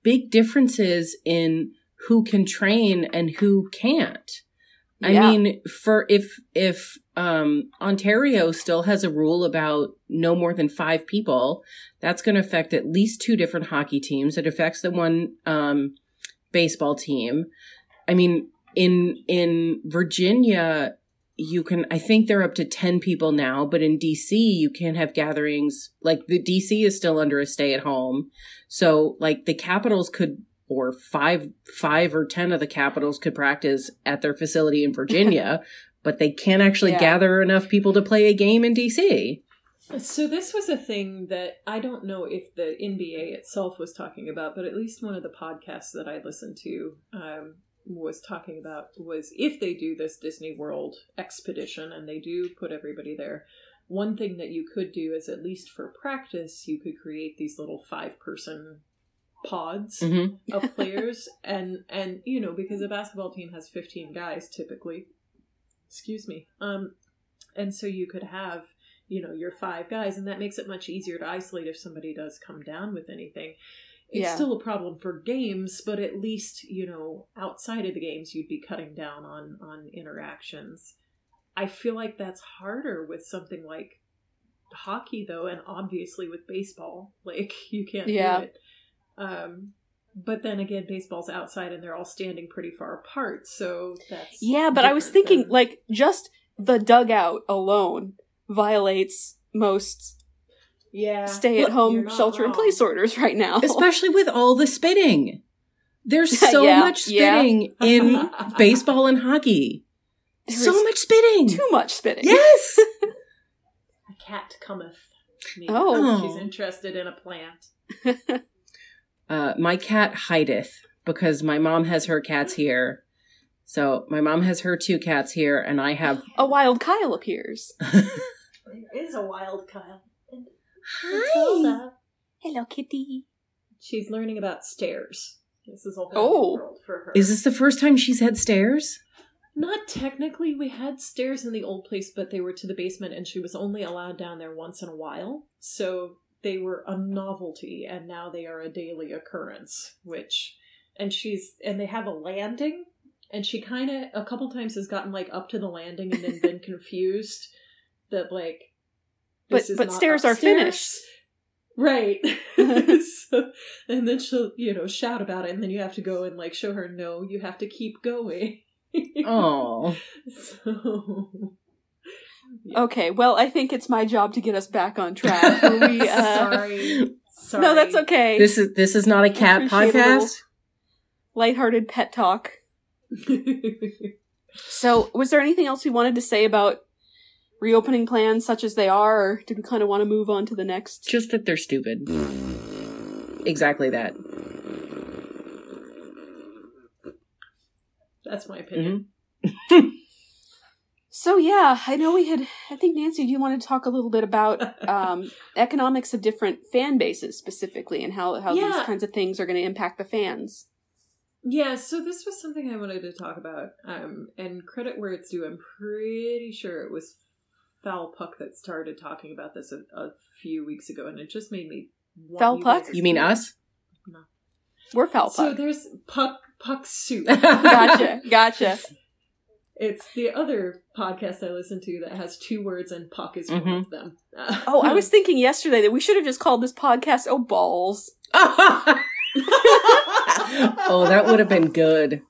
big differences in who can train and who can't. I Yeah. mean, for if if um, Ontario still has a rule about no more than five people, that's going to affect at least two different hockey teams. It affects the one um, baseball team. I mean, in in Virginia, you can. I think they're up to ten people now, but in DC, you can't have gatherings. Like the DC is still under a stay at home, so like the Capitals could or five five or ten of the capitals could practice at their facility in Virginia, *laughs* but they can't actually Yeah. gather enough people to play a game in DC. So this was a thing that I don't know if the NBA itself was talking about, but at least one of the podcasts that I listened to um, was talking about was if they do this Disney World expedition and they do put everybody there, one thing that you could do is at least for practice, you could create these little five person pods Mhm. of *laughs* players. And and you know because a basketball team has 15 guys typically. Excuse me. Um and so you could have you know your five guys and that makes it much easier to isolate if somebody does come down with anything it's Yeah. still a problem for games but at least you know outside of the games you'd be cutting down on on interactions i feel like that's harder with something like hockey though and obviously with baseball *laughs* like you can't Yeah. do it um but then again baseball's outside and they're all standing pretty far apart so that's Yeah, but I was thinking, than- like, just the dugout alone violates most yeah stay at home not shelter in place orders right now. *laughs* Especially with all the spitting. There's *laughs* so Yeah, much yeah. spitting in *laughs* baseball and hockey. There so much spitting. Too much spitting. Yes. a cat cometh me. Oh. she's interested in a plant uh, my cat hideth because my mom has her cats here. So my mom has her two cats here, and I have. A wild Kyle appears. there is a wild kyle Hi. Hello, kitty. she's learning about stairs this is a whole Oh. new world for her Is this the first time she's had stairs? Not technically. We had stairs in the old place, but they were to the basement, and she was only allowed down there once in a while. So they were a novelty, and now they are a daily occurrence. Which, and she's and they have a landing, and she kind of a couple times has gotten like up to the landing and then been *laughs* confused that like. But this is but not stairs are finished. Right. *laughs* *laughs* so, and then she'll, you know, shout about it, and then you have to go and like show her, no, you have to keep going. *laughs* Oh, So, Okay, well, I think it's my job to get us back on track. We, uh, sorry, sorry. No, that's okay. this is this is not a cat Appreciate a little- podcast. Lighthearted pet talk. So, was there anything else we wanted to say about reopening plans such as they are, or did we kind of want to move on to the next? Just that they're stupid. Exactly that. that's my opinion. So, yeah, I know we had. I think Nancy, do you want to talk a little bit about *laughs* um, economics of different fan bases specifically, and how how Yeah. these kinds of things are going to impact the fans? Yeah, so this was something I wanted to talk about. Um, and credit where it's due, I'm pretty sure it was Foul Puck that started talking about this a, a few weeks ago, and it just made me. Foul you Puck? You mean us? No. We're foul So puck. there's Puck Puck Soup. *laughs* gotcha, gotcha. It's the other podcast I listen to that has two words and puck is one Mhm. of them. *laughs* Oh, I was thinking yesterday that we should have just called this podcast "Oh Balls." *laughs* oh, that would have been good.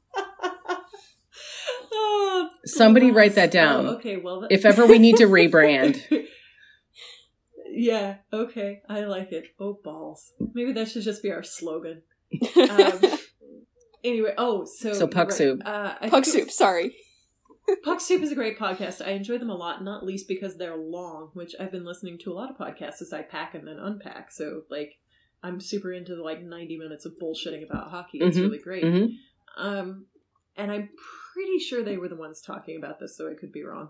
Oh, Somebody balls. write that down. Oh, okay, well, that- If ever we need to rebrand. *laughs* yeah, okay, I like it. Oh balls. Maybe that should just be our slogan. *laughs* Um, anyway, oh, so So Puck right, Soup. Uh, Puck think it soup. Sorry. *laughs* Puck Soup is a great podcast. I enjoy them a lot, not least because they're long, which I've been listening to a lot of podcasts as I pack and then unpack. So, like, I'm super into the, like 90 minutes of bullshitting about hockey. It's Mhm, really great. hmm Um, and I'm pretty sure they were the ones talking about this, so I could be wrong.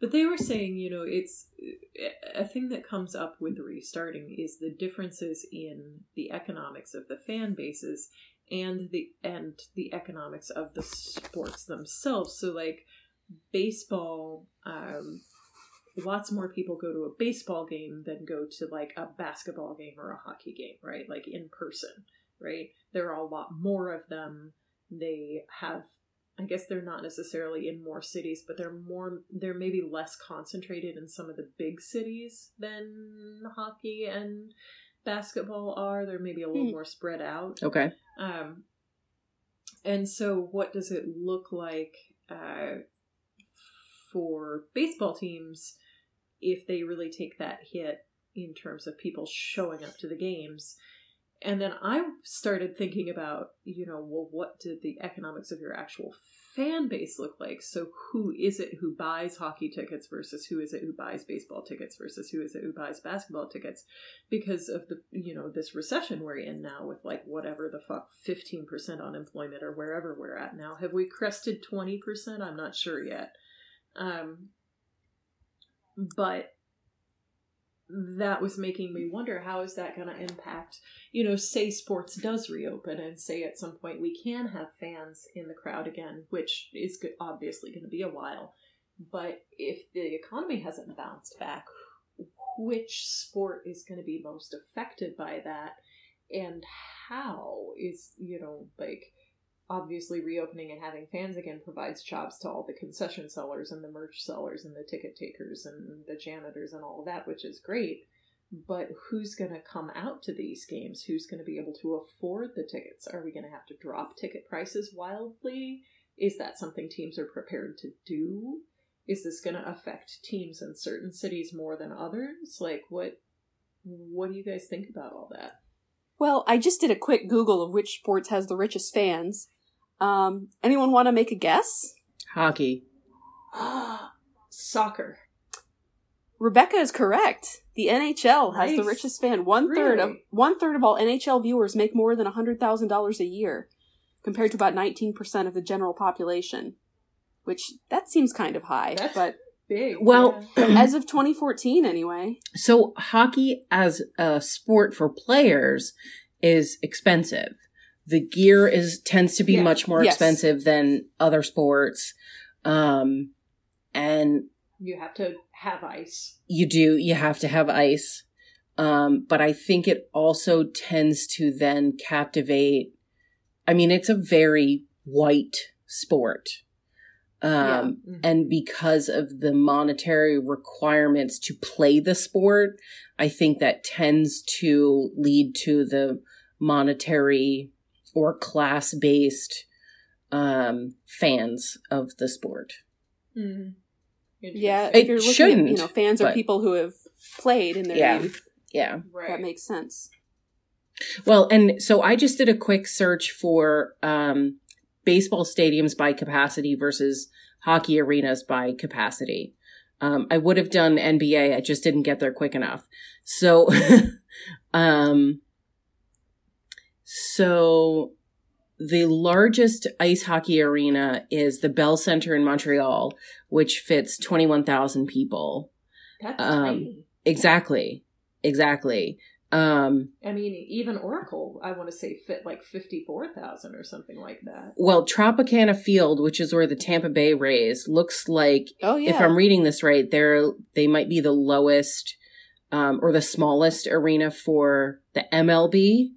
But they were saying, you know, it's a thing that comes up with restarting is the differences in the economics of the fan bases and the and the economics of the sports themselves. So, like baseball, um, lots more people go to a baseball game than go to like a basketball game or a hockey game, right? Like in person, right? There are a lot more of them. They have I guess they're not necessarily in more cities, but they're more they're maybe less concentrated in some of the big cities than hockey and basketball are. They're maybe a little Hmm. more spread out. Okay. Um, and so, what does it look like uh, for baseball teams if they really take that hit in terms of people showing up to the games? And then I started thinking about, you know, well, what did the economics of your actual fan base look like? So, who is it who buys hockey tickets versus who is it who buys baseball tickets versus who is it who buys basketball tickets? Because of the, you know, this recession we're in now with like whatever the fuck, 15% unemployment or wherever we're at now. Have we crested 20%? I'm not sure yet. Um, but that was making me wonder how is that going to impact you know say sports does reopen and say at some point we can have fans in the crowd again which is obviously going to be a while. But if the economy hasn't bounced back which sport is going to be most affected by that? And how is you know like obviously reopening and having fans again provides jobs to all the concession sellers and the merch sellers and the ticket takers and the janitors and all of that, which is great. But who's going to come out to these games? Who's going to be able to afford the tickets? Are we going to have to drop ticket prices wildly? Is that something teams are prepared to do? Is this going to affect teams in certain cities more than others? Like what what do you guys think about all that? Well, I just did a quick Google of which sports has the richest fans. Um, anyone want to make a guess? Hockey. *gasps* Soccer. Rebecca is correct. The NHL has the richest fan. One third of one third of all NHL viewers make more than hundred thousand dollars a year, compared to about nineteen percent of the general population. Which that seems kind of high, That's- but Big. Well, yeah. *clears throat* as of 2014, anyway. so hockey as a sport for players is expensive. The gear is tends to be Yeah. much more Yes. expensive than other sports. Um, and You have to have ice. you do, you have to have ice. Um, but I think it also tends to then captivate. I mean, it's a very white sport. Um, Mhm. and because of the monetary requirements to play the sport, I think that tends to lead to the monetary or class based um, fans of the sport. Mhm. Yeah, Interesting. if you're looking shouldn't, you know fans are people who have played in their Yeah. youth. Yeah. right. That makes sense. Well, and so I just did a quick search for um, baseball stadiums by capacity versus hockey arenas by capacity. Um, I would have done NBA, I just didn't get there quick enough. So, *laughs* um, so the largest ice hockey arena is the Bell Center in Montreal, which fits 21,000 people. That's um, tiny. Exactly. Exactly. Um, I mean, even Oracle, I want to say fit like fifty-four thousand or something like that. Well, Tropicana Field, which is where the Tampa Bay Rays looks like, Oh yeah. if I'm reading this right, they're they might be the lowest um, or the smallest arena for the MLB,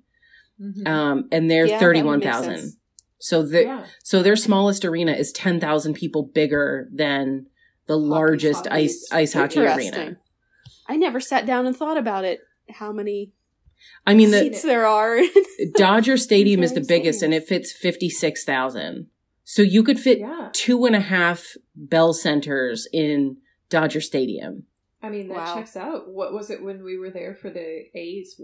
Mhm. um, and they're Yeah, that would thirty make one sense. thousand. So the yeah, so their smallest arena is ten thousand people bigger than the largest hockey. ice ice hockey arena. I never sat down and thought about it. How many I mean, the seats there are? *laughs* Dodger *laughs* Stadium is the biggest, and it fits fifty six thousand. So you could fit yeah. two and a half Bell Centers in Dodger Stadium. I mean, that Wow. checks out. What was it when we were there for the A's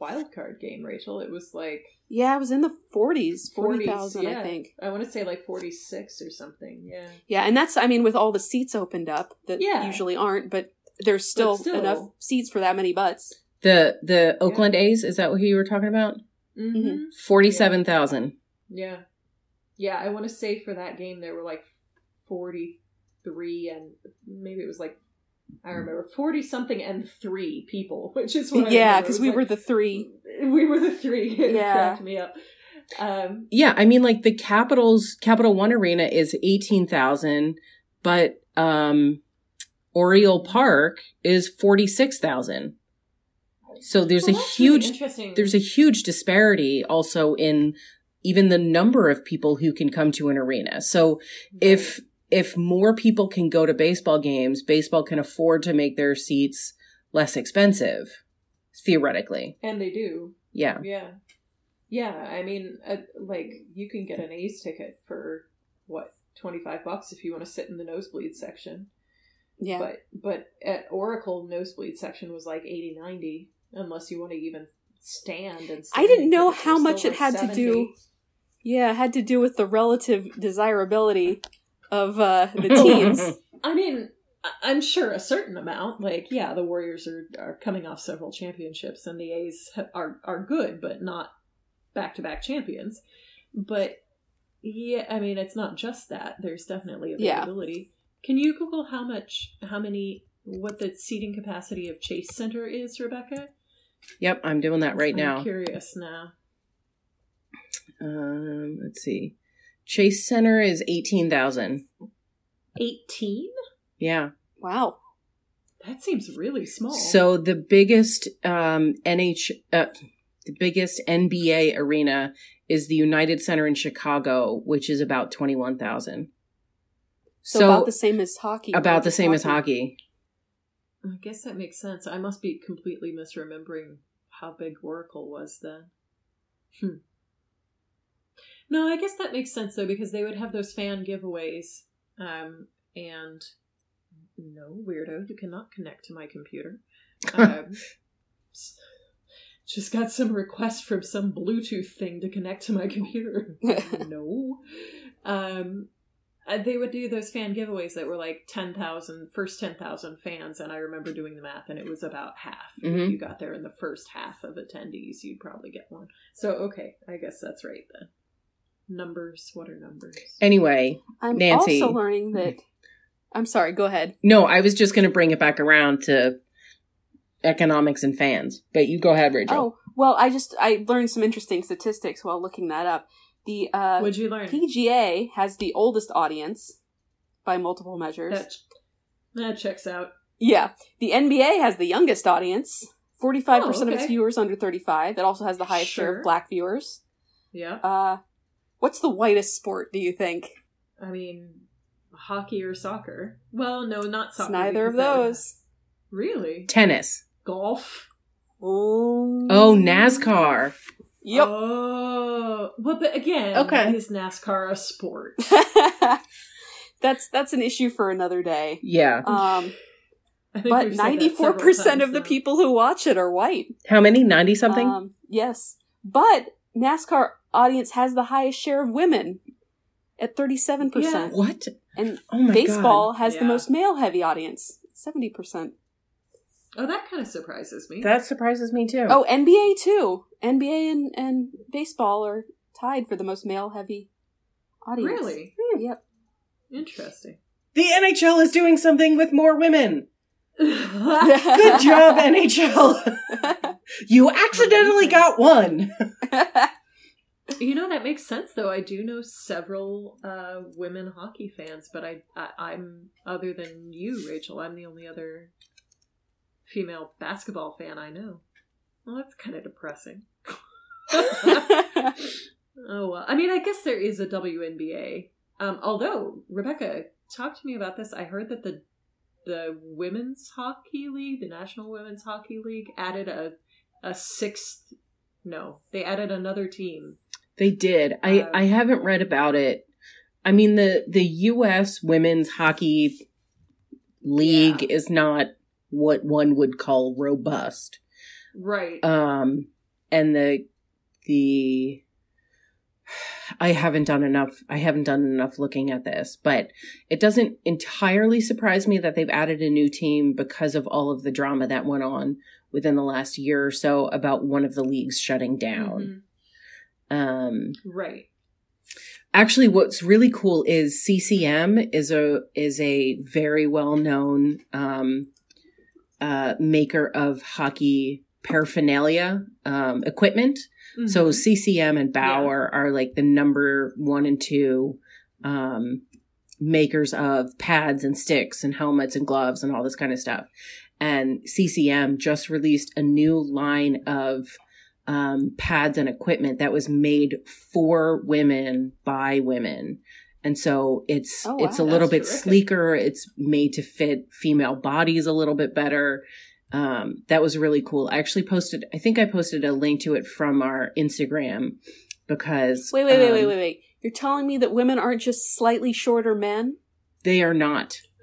wild card game, Rachel? It was like yeah, I was in the 40s, 40s, 40,000, yeah. I think. I want to say like forty-six or something. Yeah, Yeah, and that's I mean with all the seats opened up that Yeah. usually aren't, but there's still, still. enough seats for that many butts. The the Oakland A's is that what you were talking about? mm-hmm. Forty seven thousand. yeah, yeah. I want to say for that game there were like forty-three and maybe it was like I remember forty something and three people, *laughs* which is what yeah, because we like- were the three. we were the three. *laughs* It Yeah. cracked me up. Um, Yeah, I mean, like the Capitals Capital One Arena is eighteen thousand, but um, Oriole Park is forty six thousand. So there's well, a that's really huge there's a huge disparity also in even the number of people who can come to an arena. So if if more people can go to baseball games, baseball can afford to make their seats less expensive theoretically. and they do. Yeah. Yeah. Yeah, I mean, uh, like you can get an A's ticket for what twenty five bucks if you want to sit in the nosebleed section. Yeah. But but at Oracle, nosebleed section was like 80, 90, unless you want to even stand and. I didn't know how much it had like to do- yeah, it had to do with the relative desirability of uh, the *laughs* teams. I mean, I- I'm sure a certain amount. Like, yeah, the Warriors are are coming off several championships, and the A's ha- are are good, but not back to back champions. But yeah, I mean, it's not just that. There's definitely Yeah. availability. Can you Google how much, how many, what the seating capacity of Chase Center is, Rebecca? Yep, I'm doing that right I'm now. Curious now. Um, let's see. Chase Center is 18,000. Eighteen? Yeah. wow. That seems really small. So the biggest um NH uh, the biggest NBA arena is the United Center in Chicago, which is about 21,000. So, So, about the same as hockey. about right? the same as hockey. I guess that makes sense. I must be completely misremembering how big Oracle was then. Hmm. No, I guess that makes sense though because they would have those fan giveaways, um, and no weirdo, you cannot connect to my computer. Um, *laughs* just got some request from some Bluetooth thing to connect to my computer. *laughs* no. Um, uh, they would do those fan giveaways that were like 10,000, first 10,000 fans. And I remember doing the math and it was about half. If Mhm. you got there in the first half of attendees, you'd probably get one. So, okay, I guess that's right then. Numbers, what are numbers? Anyway, I'm Nancy. also learning that. I'm sorry. Go ahead. no, I was just going to bring it back around to economics and fans. But you go ahead, Rachel. Oh well, I just I learned some interesting statistics while looking that up. The uh, What'd you learn? PGA has the oldest audience, by multiple measures. That that checks out. Yeah. The NBA has the youngest audience. 45% Oh, of its viewers under 35. It also has the highest share of black viewers. Yeah. Uh, what's the whitest sport, do you think? I mean, hockey or soccer? Well, no, not It's soccer. neither of because that- those. Really? Tennis. Golf? Oh, Oh, NASCAR. Yep. Oh, well, but again, Okay. is NASCAR a sport? *laughs* that's that's an issue for another day. Yeah. Um, but we've said that ninety four several percent of times the people who watch it are white. How many? 90 something? Um, yes, but NASCAR audience has the highest share of women at thirty seven percent, what? and Oh my baseball has the most male heavy audience, seventy percent. Oh, that kind of surprises me. That surprises me too. Oh, NBA too. NBA and and baseball are tied for the most male heavy audience. really hmm. Yep. interesting. The NHL is doing something with more women. Good *laughs* Good job, NHL. *laughs* you accidentally got one. *laughs* You know that makes sense though. I do know several uh, women hockey fans, but I, I I'm other than you, Rachel. I'm the only other female basketball fan I know. Well, that's kind of depressing. *laughs* Oh well, I mean, I guess there is a WNBA. Um, although Rebecca talked to me about this, I heard that the the women's hockey league, the National Women's Hockey League, added a a sixth. No, they added another team. They did. I Uh, I haven't read about it. I mean the the U.S. Women's Hockey League Yeah. is not what one would call robust. Right. Um, and the the *sighs* I haven't done enough. I haven't done enough looking at this, but it doesn't entirely surprise me that they've added a new team because of all of the drama that went on within the last year or so about one of the leagues shutting down. Um. Right. actually what's really cool is CCM is a is a very well known um, uh, maker of hockey paraphernalia um, equipment. So Mhm. CCM and Bauer are like the number one and two um, makers of pads and sticks and helmets and gloves and all this kind of stuff. And CCM just released a new line of um, pads and equipment that was made for women by women. And so it's Oh, wow, it's a little bit terrific. sleeker. It's made to fit female bodies a little bit better. Um, that was really cool. I actually posted, I think I posted a link to it from our Instagram because wait, wait, wait, wait, um, wait, wait. You're telling me that women aren't just slightly shorter men? They are not. *laughs*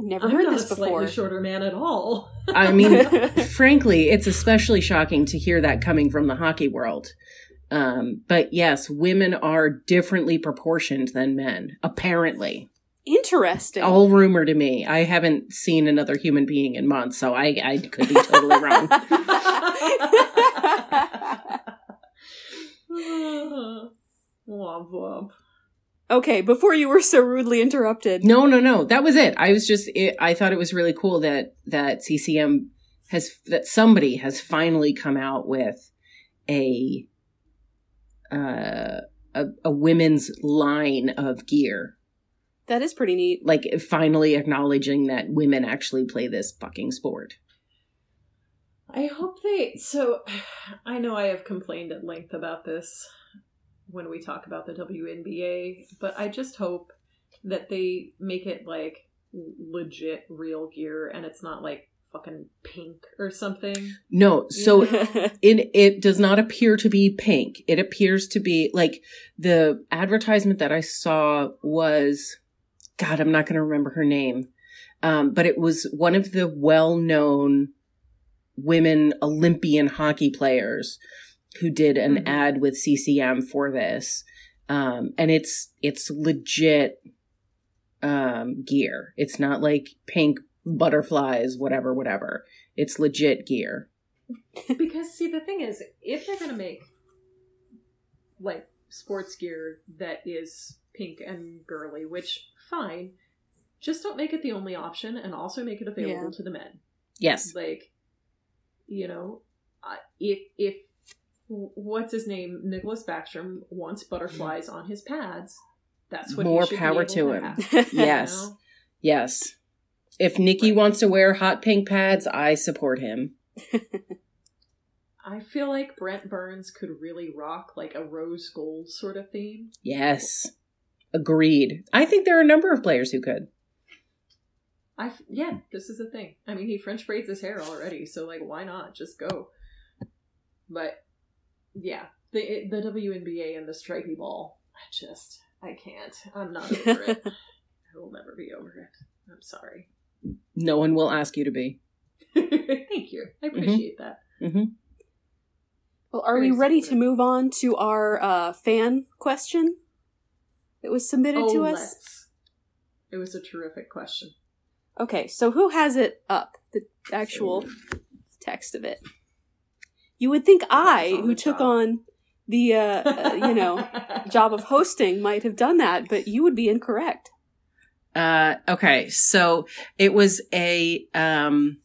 I've never I'm heard not this a before. slightly shorter man at all. *laughs* I mean, *laughs* frankly, it's especially shocking to hear that coming from the hockey world. Um, but yes, women are differently proportioned than men, apparently. Interesting. All rumor to me. I haven't seen another human being in months, so I, I could be totally wrong. *laughs* womp womp. Okay, before you were so rudely interrupted. No, no, no. That was it. I was just, it, I thought it was really cool that, that CCM has, that somebody has finally come out with a, uh, a, a women's line of gear. That is pretty neat. Like finally acknowledging that women actually play this fucking sport. I hope they. So, *sighs* I know I have complained at length about this when we talk about the WNBA, but I just hope that they make it like legit real gear and it's not like fucking pink or something. No, so *laughs* it it does not appear to be pink. It appears to be like the advertisement that I saw was God, I'm not going to remember her name. Um, but it was one of the well-known women Olympian hockey players who did an Mhm. ad with CCM for this. Um, and it's it's legit um gear. It's not like pink butterflies whatever whatever. It's legit gear. because see the thing is if they're gonna make like sports gear that is pink and girly which fine just don't make it the only option and also make it available Yeah. to the men Yes. like you know uh, if if what's his name Nicklas Backstrom wants butterflies on his pads that's what he More be power able to him. have, *laughs* Yes. know? Yes. If Nikki Right. wants to wear hot pink pads, I support him. I feel like Brent Burns could really rock like a rose gold sort of theme. Yes. Agreed. I think there are a number of players who could. I yeah, this is the thing. I mean, he French braids his hair already, so like, why not just go? But yeah, the the WNBA and the stripy ball. I just I can't. I'm not over it. *laughs* I will never be over it. I'm sorry. No one will ask you to be. *laughs* Thank you. I appreciate that. Well, are Very we ready similar. to move on to our uh, fan question that was submitted Oh, to us? let's. It was a terrific question. Okay, so who has it up? The actual text of it. You would think I, who took job. on the uh, uh, you know *laughs* job of hosting, might have done that, but you would be incorrect. Uh, okay, so it was a um,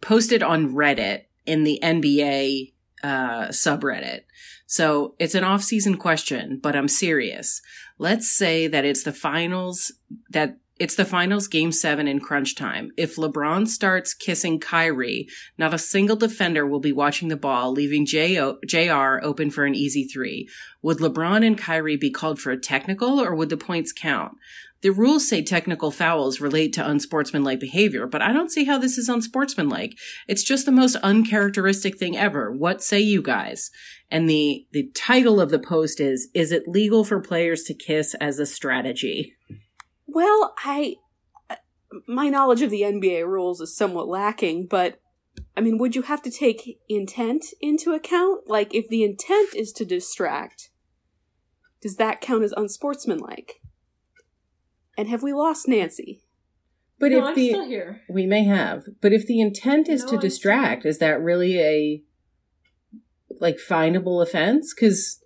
posted on Reddit in the NBA uh, subreddit. So it's an off-season question, but I'm serious. Let's say that it's the finals that it's the finals game seven in crunch time. If LeBron starts kissing Kyrie, not a single defender will be watching the ball, leaving JR open for an easy three. Would LeBron and Kyrie be called for a technical or would the points count? The rules say technical fouls relate to unsportsmanlike behavior, but I don't see how this is unsportsmanlike. It's just the most uncharacteristic thing ever. What say you guys? And the, the title of the post is, is it legal for players to kiss as a strategy? Well, I uh, my knowledge of the NBA rules is somewhat lacking, but I mean, would you have to take intent into account? Like, if the intent is to distract, does that count as unsportsmanlike? And have we lost Nancy? But no, if I'm the, still here. we may have, but if the intent is No, to I'm distract, is that really a, like, finable offense? Cause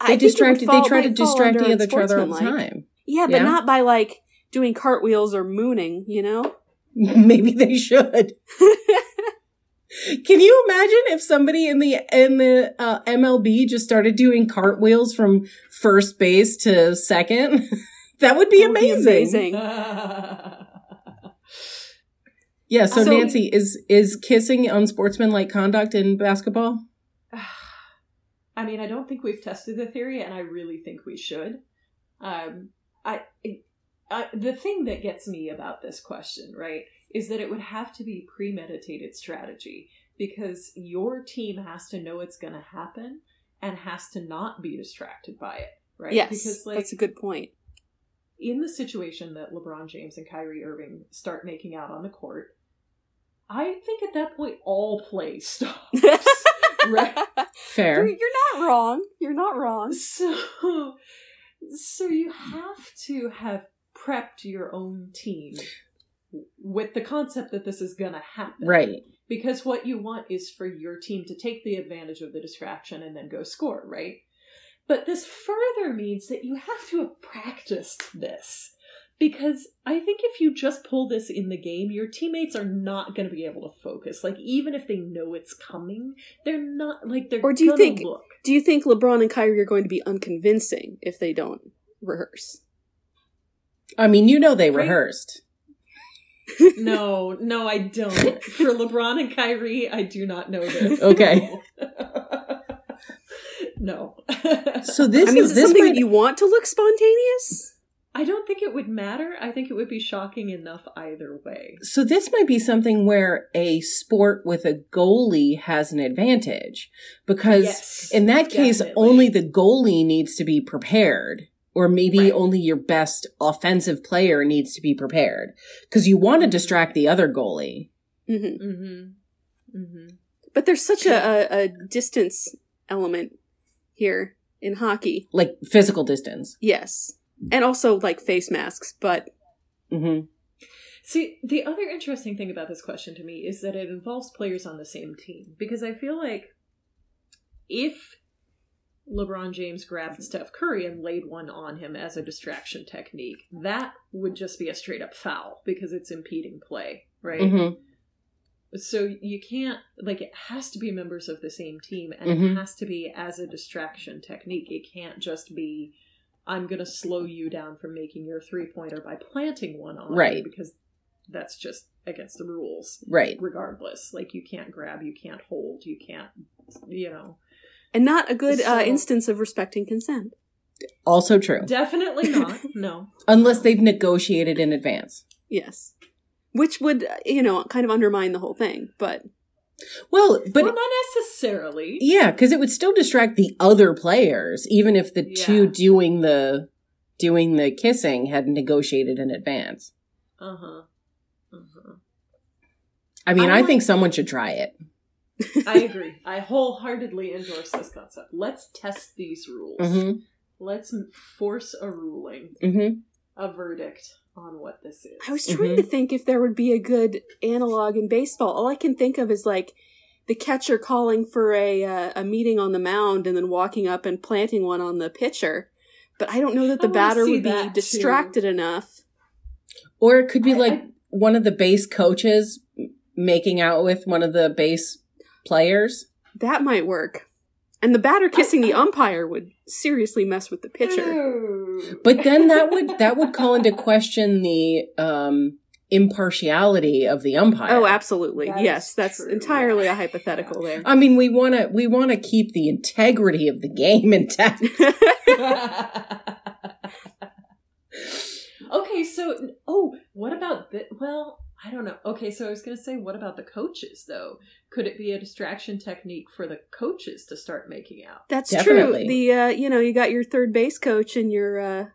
they think it distracted, they try to might fall distract each other all the time. Yeah, but Yeah? not by like doing cartwheels or mooning, you know? *laughs* Maybe they should. Can you imagine if somebody in the in the uh, MLB just started doing cartwheels from first base to second? *laughs* that would be That would be amazing. amazing. *laughs* Yeah. So, So- Nancy is is kissing unsportsmanlike conduct in basketball? *sighs* I mean, I don't think we've tested the theory, and I really think we should. Um, I, I, the thing that gets me about this question, right, is that it would have to be premeditated strategy because your team has to know it's going to happen and has to not be distracted by it, right? Yes, because like that's a good point. in the situation that LeBron James and Kyrie Irving start making out on the court, I think at that point all play *laughs* stops. right? *laughs* You're, Fair. you're not wrong. You're not wrong. So, so you have to have prepped your own team with the concept that this is going to happen. Right. Because what you want is for your team to take the advantage of the distraction and then go score, right? But this further means that you have to have practiced this. Because I think if you just pull this in the game, your teammates are not going to be able to focus. Like, even if they know it's coming, they're not, like, they're Or do you think- look. Do you think LeBron and Kyrie are going to be unconvincing if they don't rehearse? I mean, you know they Frank- rehearsed. *laughs* No, no, I don't. For LeBron and Kyrie, I do not know this. *laughs* Okay. *laughs* no. So this I mean, is is this something might, that you want to look spontaneous? I don't think it would matter. I think it would be shocking enough either way. So this might be something where a sport with a goalie has an advantage because Yes, in that case definitely. only the goalie needs to be prepared or maybe Right. only your best offensive player needs to be prepared because you want to distract the other goalie. hmm Mm-hmm. Mm-hmm. But there's such a, a, a distance element here in hockey. Like physical distance. Yes. And also like face masks, but hmm See, the other interesting thing about this question to me is that it involves players on the same team. Because I feel like if LeBron James grabbed Steph Curry and laid one on him as a distraction technique, that would just be a straight up foul because it's impeding play, right? hmm So you can't, like, it has to be members of the same team and Mhm. it has to be as a distraction technique. It can't just be I'm going to slow you down from making your three pointer by planting one on Right. you because that's just against the rules. Right. Regardless, like you can't grab, you can't hold, you can't, you know. And not a good uh, instance of respecting consent. Also true. Definitely not. *laughs* No. Unless they've negotiated in advance. Yes. Which would, uh, you know, kind of undermine the whole thing. But Well, but well, not necessarily. yeah, because it would still distract the other players, even if the two doing the doing the kissing had negotiated in advance. Uh huh. Uh-huh. I mean, I I, like- think someone should try it. I *laughs* agree. I wholeheartedly endorse this concept. Let's test these rules. Mm-hmm. Let's force a ruling, Mm-hmm. a verdict on what this is. I was trying to think if there would be a good analog in baseball. All I can think of is like the catcher calling for a uh, a meeting on the mound and then walking up and planting one on the pitcher. But I don't know that the batter would be that, too. distracted enough. Or it could be I- like I- one of the base coaches making out with one of the base players. That might work. And the batter kissing the umpire would seriously mess with the pitcher. But then that would that would call into question the um impartiality of the umpire. Oh, absolutely. That yes, that's true. entirely a hypothetical there. I mean, we want to we want to keep the integrity of the game *laughs* intact. *laughs* okay, so oh, what about the well? I don't know. Okay, so I was going to say, what about the coaches though? Could it be a distraction technique for the coaches to start making out? That's Definitely. true. The uh, you know, you got your third base coach and your uh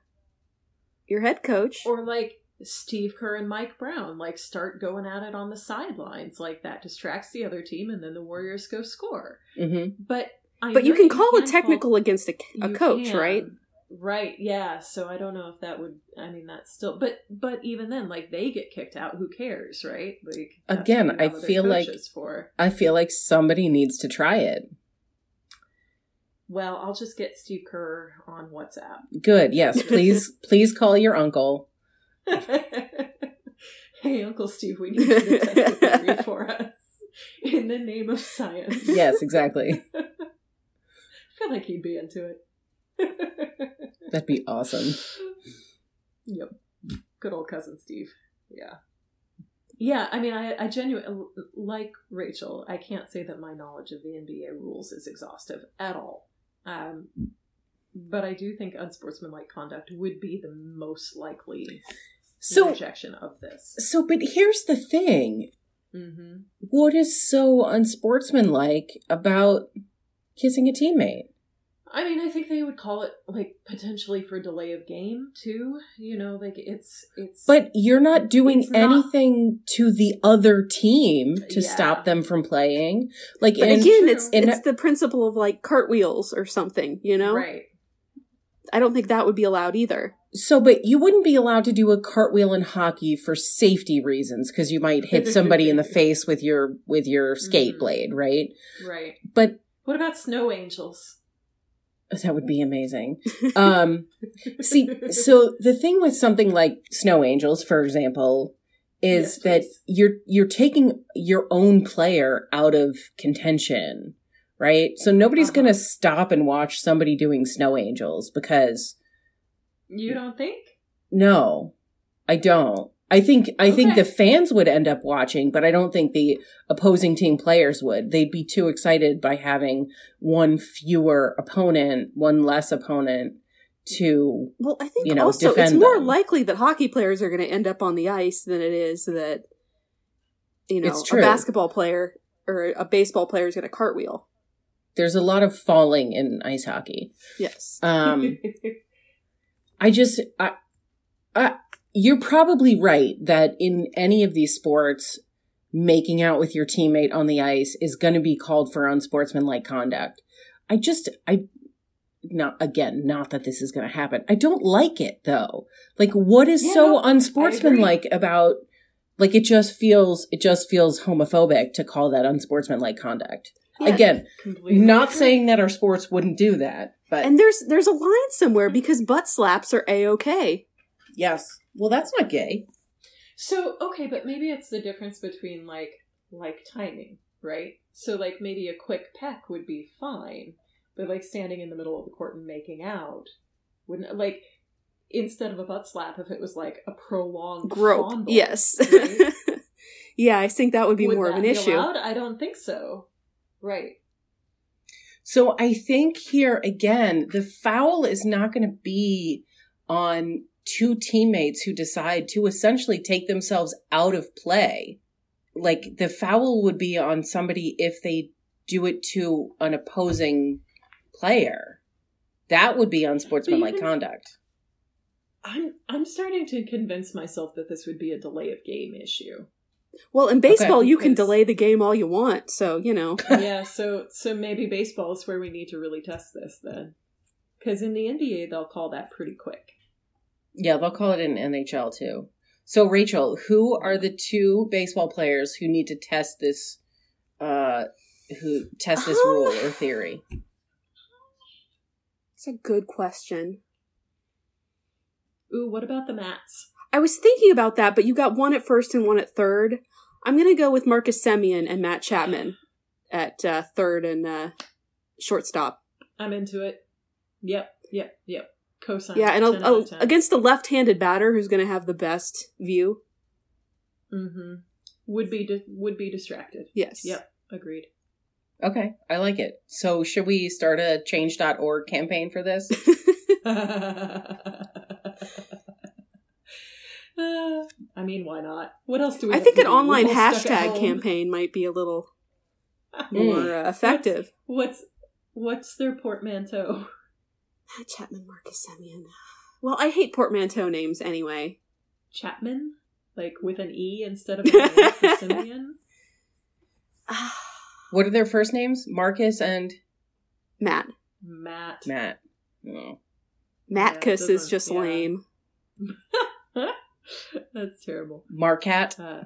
your head coach. Or like Steve Kerr and Mike Brown, like start going at it on the sidelines, like that distracts the other team, and then the Warriors go score. hmm But I but you can that call can a technical against a, a coach, can. right? Right, yeah. So I don't know if that would. I mean, that's still. But but even then, like they get kicked out. Who cares, right? Like Again, I feel like- for. I feel like somebody needs to try it. Well, I'll just get Steve Kerr on WhatsApp. Good. Yes, please *laughs* please call your uncle. *laughs* hey, Uncle Steve, we need you to test the theory *laughs* for us in the name of science. Yes, exactly. I feel like he'd be into it. *laughs* That'd be awesome. Yep. Good old cousin Steve. Yeah. Yeah, I mean, I, I genuinely, like Rachel, I can't say that my knowledge of the NBA rules is exhaustive at all. Um, but I do think unsportsmanlike conduct would be the most likely So rejection of this. so but here's the thing. hmm What is so unsportsmanlike about kissing a teammate? I mean, I think they would call it like potentially for delay of game too. You know, like it's it's. But you're not doing It's not- anything to the other team to Yeah. stop them from playing. Like But in, again, it's in- it's the principle of like cartwheels or something, you know? right. I don't think that would be allowed either. so but you wouldn't be allowed to do a cartwheel in hockey for safety reasons because you might hit somebody in the *laughs* face with your with your skate Mhm. blade, right? Right. But What about snow angels? That would be amazing. Um See, so the thing with something like snow angels, for example, is Yes, that you're you're taking your own player out of contention, right? So nobody's Uh-huh. going to stop and watch somebody doing snow angels because You don't think? no, I don't. I think I think the fans would end up watching, but I don't think the opposing team players would. They'd be too excited by having one fewer opponent, one less opponent to Well, I think You know, also it's more them. likely that hockey players are going to end up on the ice than it is that you know It's a basketball player or a baseball player is going to cartwheel. there's a lot of falling in ice hockey. Yes. Um, *laughs* I just, I, I, you're probably right that in any of these sports, making out with your teammate on the ice is going to be called for unsportsmanlike conduct. I just, I, not again, not that this is going to happen. I don't like it though. Like, what is Yeah, so unsportsmanlike about? Like, it just feels, it just feels homophobic to call that unsportsmanlike conduct. Yeah. Again, not saying that our sports wouldn't do that, but And there's there's a line somewhere because butt slaps are a okay. yes. Well, that's not gay. So okay, but maybe it's the difference between like like timing, right? So like maybe a quick peck would be fine, but like standing in the middle of the court and making out, Wouldn't like instead of a butt slap if it was like a prolonged Grope. fondle, Yes. right? *laughs* yeah, I think that would be Would more of an be issue. allowed? I don't think so. Right. So I think here again, the foul is not going to be on two teammates who decide to essentially take themselves out of play. Like the foul would be on somebody if they do it to an opposing player. That would be unsportsmanlike Because- conduct. I'm I'm starting to convince myself that this would be a delay of game issue. Well, in baseball, you can delay the game all you want, so you know. *laughs* yeah, so so maybe baseball is where we need to really test this then. Because in the NBA they'll call that pretty quick. Yeah, they'll call it an NHL too. So Rachel, who are the two baseball players who need to test this uh who test this Um, rule or theory? It's a good question. Ooh, what about the mats? I was thinking about that, but you got one at first and one at third. I'm going to go with Marcus Semien and Matt Chapman at uh, third and uh, shortstop. I'm into it. Yep, yep, yep. Cosign. Yeah, and a, a, against a left-handed batter who's going to have the best view. Mm-hmm. Would be di- would be distracted. Yes. Yep, agreed. Okay, I like it. So should we start a change.org campaign for this? Uh, *laughs* *laughs* I mean, why not? What else do we? I have think to an do? Online all stuck at hashtag campaign might be a little *laughs* more uh, effective. What's what's their portmanteau? Matt Chapman, Marcus Semien. Well, I hate portmanteau names anyway. Chapman, like with an e instead of an *laughs* Simeon. *sighs* What are their first names? Marcus and Matt. Matt. Matt. Oh. Matkus is just yeah. lame. *laughs* That's terrible. Marcat. Uh,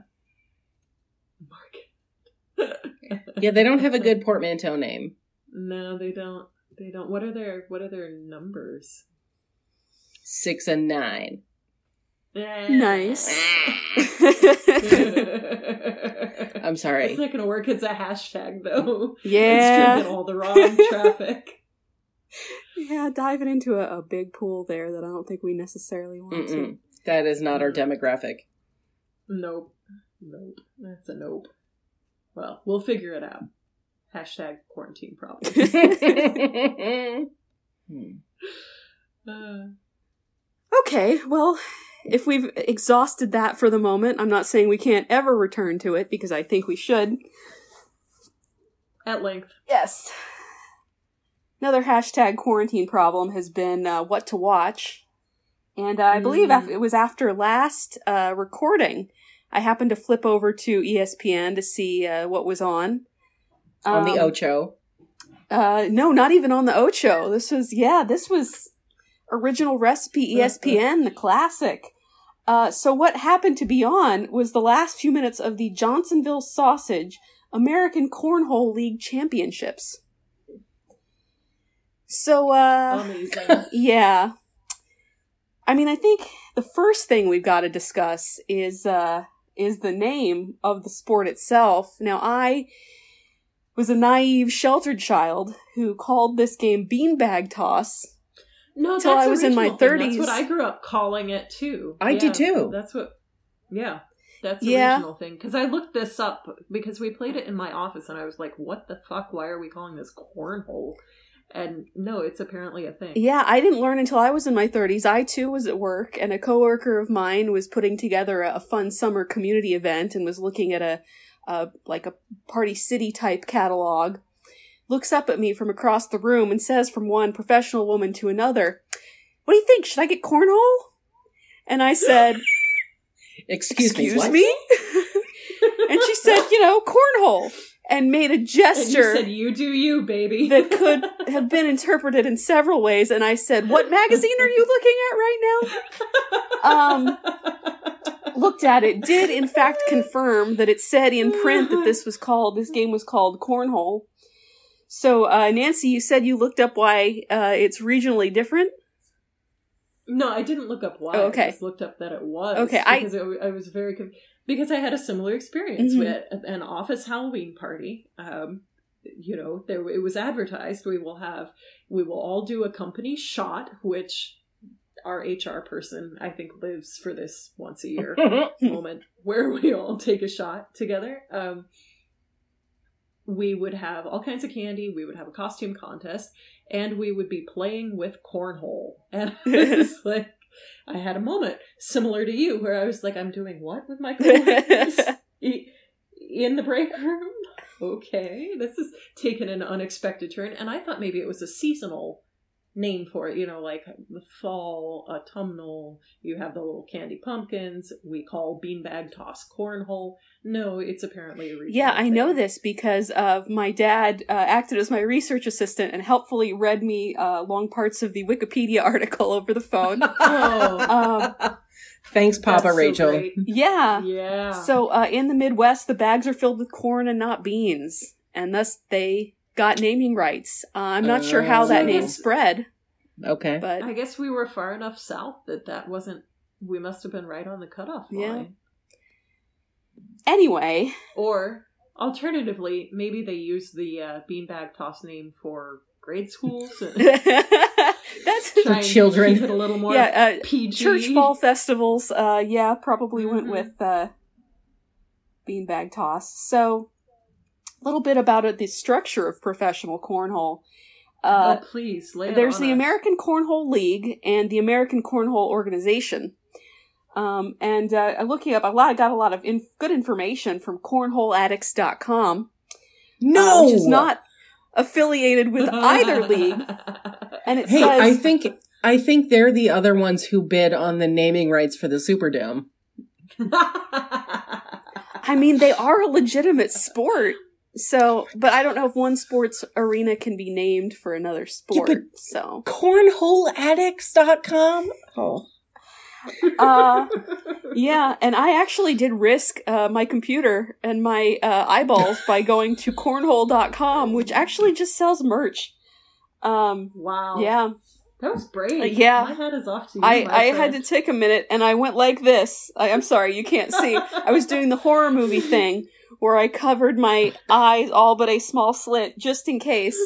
Mark. Yeah, they don't have a *laughs* good portmanteau name. No, they don't. They don't. What are their What are their numbers? Six and nine. Eh. Nice. *laughs* I'm sorry. It's not going to work as a hashtag, though. Yeah. It's all the wrong *laughs* traffic. yeah, diving into a, a big pool there that I don't think we necessarily want to. Mm-mm. That is not our demographic. Nope. Nope. That's a nope. Well, we'll figure it out. Hashtag quarantine problem. *laughs* Hmm. Uh, Okay, well, if we've exhausted that for the moment, I'm not saying we can't ever return to it because I think we should. at length. Yes. Another hashtag quarantine problem has been uh, what to watch. And uh, I believe Mm. af- it was after last uh, recording, I happened to flip over to ESPN to see uh, what was on. On the Um, Ocho. Uh, no, not even on the Ocho. This was, yeah, this was original recipe E ESPN, the classic. Uh, so what happened to be on was the last few minutes of the Johnsonville Sausage American Cornhole League Championships. So, uh, *laughs* yeah. I mean, I think the first thing we've got to discuss is uh is the name of the sport itself. Now, I was a naive, sheltered child who called this game beanbag toss. No, that's I was in my thing. That's 30s. what I grew up calling it too. I did Yeah, too. That's what. Yeah, that's Yeah. original thing. Because I looked this up because we played it in my office, and I was like, "What the fuck? Why are we calling this cornhole?" And no, it's apparently a thing. Yeah, I didn't learn until I was in my 30s. I too was at work, and a coworker of mine was putting together a, a fun summer community event and was looking at a, a like a Party City type catalog. Looks up at me from across the room and says from one professional woman to another, "What do you think? Should I get cornhole?" And I said, Excuse, *laughs* "Excuse me. what? me?" *laughs* and she said, "You know, cornhole," and made a And you gesture said, "You do you, baby." *laughs* that could have been interpreted in several ways. And I said, What magazine are you looking at right now? Um, Looked at it, did in fact confirm that it said in print that this was called, this game was called Cornhole. So, uh, Nancy, you said you looked up why uh, it's regionally different? No, I didn't look up why. Oh, okay. I just looked up that it was. Okay, I- because it, I was very conf- because I had a similar experience Mhm. with an office Halloween party. Um, you know, there it was advertised. We will have we will all do a company shot, which our HR person, I think, lives for this once a year *laughs* moment where we all take a shot together. Um, we would have all kinds of candy. We would have a costume contest, and we would be playing with cornhole. *laughs* And I was *laughs* like, I had a moment similar to you where I was like, I'm doing what with my I- in the break room? Okay, this is taken an unexpected turn, and I thought maybe it was a seasonal name for it. You know, like the fall autumnal. You have the little candy pumpkins. We call beanbag toss cornhole. No, it's apparently a Yeah, I know this because of my dad uh, acted as my research assistant and helpfully read me uh, long parts of the Wikipedia *laughs* article over the phone. *laughs* Oh, um, Thanks, Papa that's Rachel. great. yeah. Yeah. So uh, in the Midwest, the bags are filled with corn and not beans, and thus they got naming rights. Uh, I'm not sure how that Oh. name spread, Okay. but I guess we were far enough south that that wasn't. We must have been right on the cutoff Yeah. line. anyway, Or alternatively, maybe they used the uh, beanbag toss name for grade schools. *laughs* that's try and children. keep it a little more yeah. Uh, PG. church fall festivals. Uh, yeah, probably went Mhm. with uh, beanbag toss. So, a little bit about it, the structure of professional cornhole. Uh, oh, please, lay it there's on the us. American Cornhole League and the American Cornhole Organization. Um, and uh, looking up, a lot, I got a lot of inf- good information from cornholeaddicts.com, no, uh, which is not affiliated with either league. *laughs* And it Hey, says, I think I think they're the other ones who bid on the naming rights for the Superdome. *laughs* I mean, they are a legitimate sport. So, but I don't know if one sports arena can be named for another sport. but- so, Cornholeaddicts.com? Oh. uh, yeah, and I actually did risk uh, my computer and my uh, eyeballs by going to cornhole.com, which actually just sells merch. Um, wow. yeah, That was brave. Uh, yeah. My hat is off to you. I, I had to take a minute and I went like this. I, I'm sorry, you can't see. *laughs* I was doing the horror movie thing where I covered my eyes all but a small slit just in case.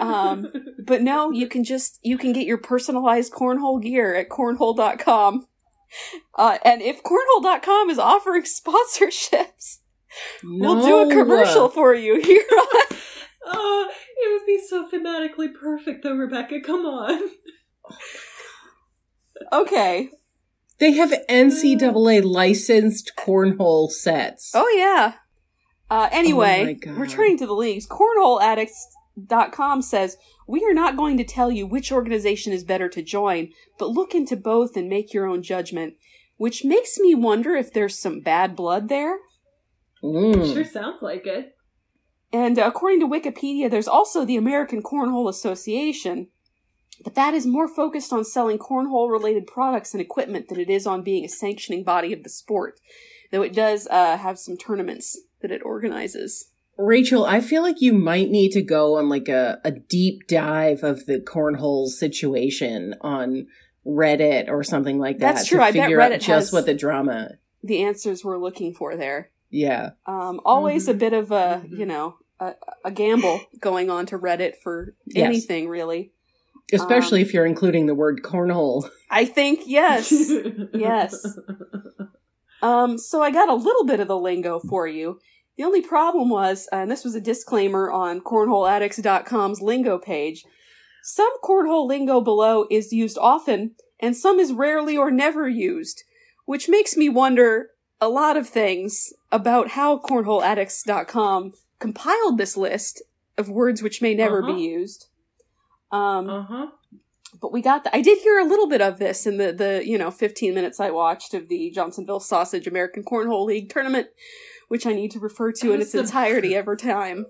Um, But no, you can just you can get your personalized cornhole gear at cornhole.com. Uh, and if cornhole.com is offering *laughs* sponsorships, we'll do a commercial for you here on oh, it would be so thematically perfect, though, Rebecca. Come on. Okay. They have NCAA licensed cornhole sets. Oh yeah. Uh, anyway, Oh returning to the leagues, cornholeaddicts.com says, We are not going to tell you which organization is better to join, but look into both and make your own judgment. Which makes me wonder if there's some bad blood there. Mm. Sure sounds like it. And according to Wikipedia, there's also the American Cornhole Association, but that is more focused on selling cornhole related products and equipment than it is on being a sanctioning body of the sport. Though it does uh, have some tournaments that it organizes. Rachel, I feel like you might need to go on like a, a deep dive of the cornhole situation on Reddit or something like that. That's true. I bet Reddit just has- what the drama. The answers we're looking for there. Yeah. Um, always a Mhm. bit of a, Mhm. you know, a, a gamble going on to Reddit for Yes. anything really. Especially Um, if you're including the word cornhole. I think yes. *laughs* Yes. Um, so I got a little bit of the lingo for you. The only problem was, and this was a disclaimer on cornholeaddicts.com's lingo page, some cornhole lingo below is used often, and some is rarely or never used, which makes me wonder a lot of things about how cornholeaddicts.com compiled this list of words which may never Uh-huh. be used. Um, Uh huh. but we got the, I did hear a little bit of this in the the you know 15 minutes I watched of the Johnsonville Sausage American Cornhole League tournament, which I need to refer to in its the- entirety *laughs* every time.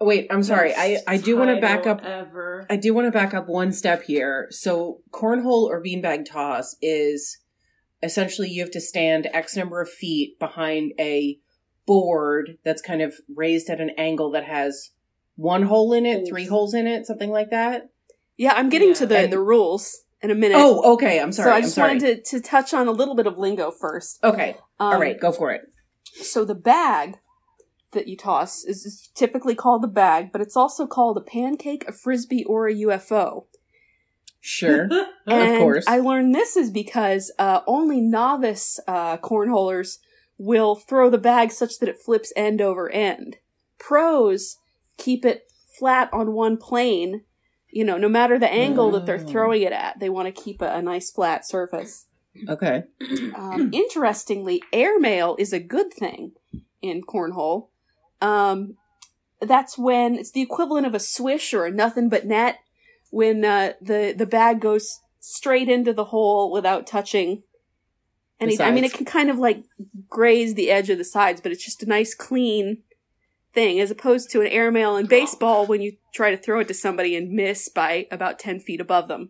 Wait, I'm sorry. I, I do want to back up Ever. I do want to back up one step here. So, cornhole or beanbag toss is essentially you have to stand X number of feet behind a board that's kind of raised at an angle that has one hole in it, three holes in it, something like that. Yeah, I'm getting Yeah. to the And- the rules in a minute. Oh, okay. I'm sorry. so I I'm just wanted to, to touch on a little bit of lingo first. Okay. Um, All right. Go for it. So the bag that you toss is typically called the bag, but it's also called a pancake, a frisbee, or a UFO. Sure. *laughs* And course. I learned this is because uh, only novice uh, cornholers will throw the bag such that it flips end over end. Pros keep it flat on one plane. You know, no matter the angle that they're Oh. throwing it at, they want to keep a, a nice flat surface. Okay. Um, interestingly, airmail is a good thing in cornhole. Um, that's when it's the equivalent of a swish or a nothing but net when uh, the the bag goes straight into the hole without touching. any. I mean, it can kind of like graze the edge of the sides, but it's just a nice clean thing as opposed to an airmail in baseball when you try to throw it to somebody and miss by about 10 feet above them.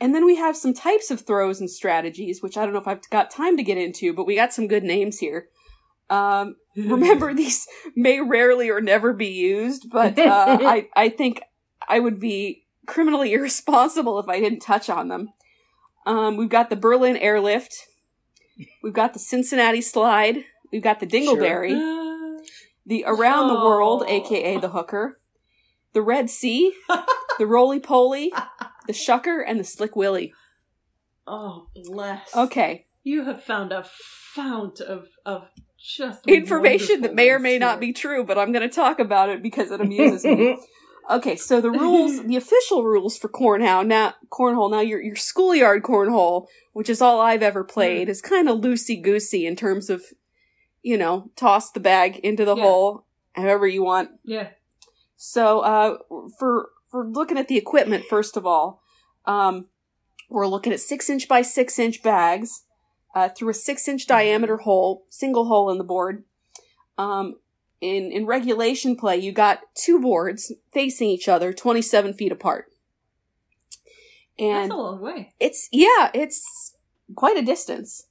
And then we have some types of throws and strategies, which I don't know if I've got time to get into, but we got some good names here. Um, *laughs* remember, these may rarely or never be used, but uh, *laughs* I, I think I would be criminally *laughs* irresponsible if I didn't touch on them. Um, we've got the Berlin Airlift. We've got the Cincinnati Slide. We've got the Dingleberry. Uh, *gasps* The Around the World, Oh. aka the Hooker. *laughs* The Red Sea. the Roly Poly. The Shucker and the Slick Willy. oh, bless. Okay. You have found a fount of of just Information that may or may not be true, but I'm going to talk about it because it amuses me. *laughs* Okay, so the rules, *laughs* the official rules for cornhole now, cornhole now, your your schoolyard cornhole, which is all I've ever played, is kind of loosey goosey in terms of, you know, toss the bag into the Yeah. hole however you want. Yeah. So, uh, for for looking at the equipment, first of all, um, we're looking at six inch by six inch bags uh, through a six inch diameter hole, single hole in the board. Um, in in regulation play, you got two boards facing each other, twenty seven feet apart, and That's a long way. it's yeah, it's quite a distance.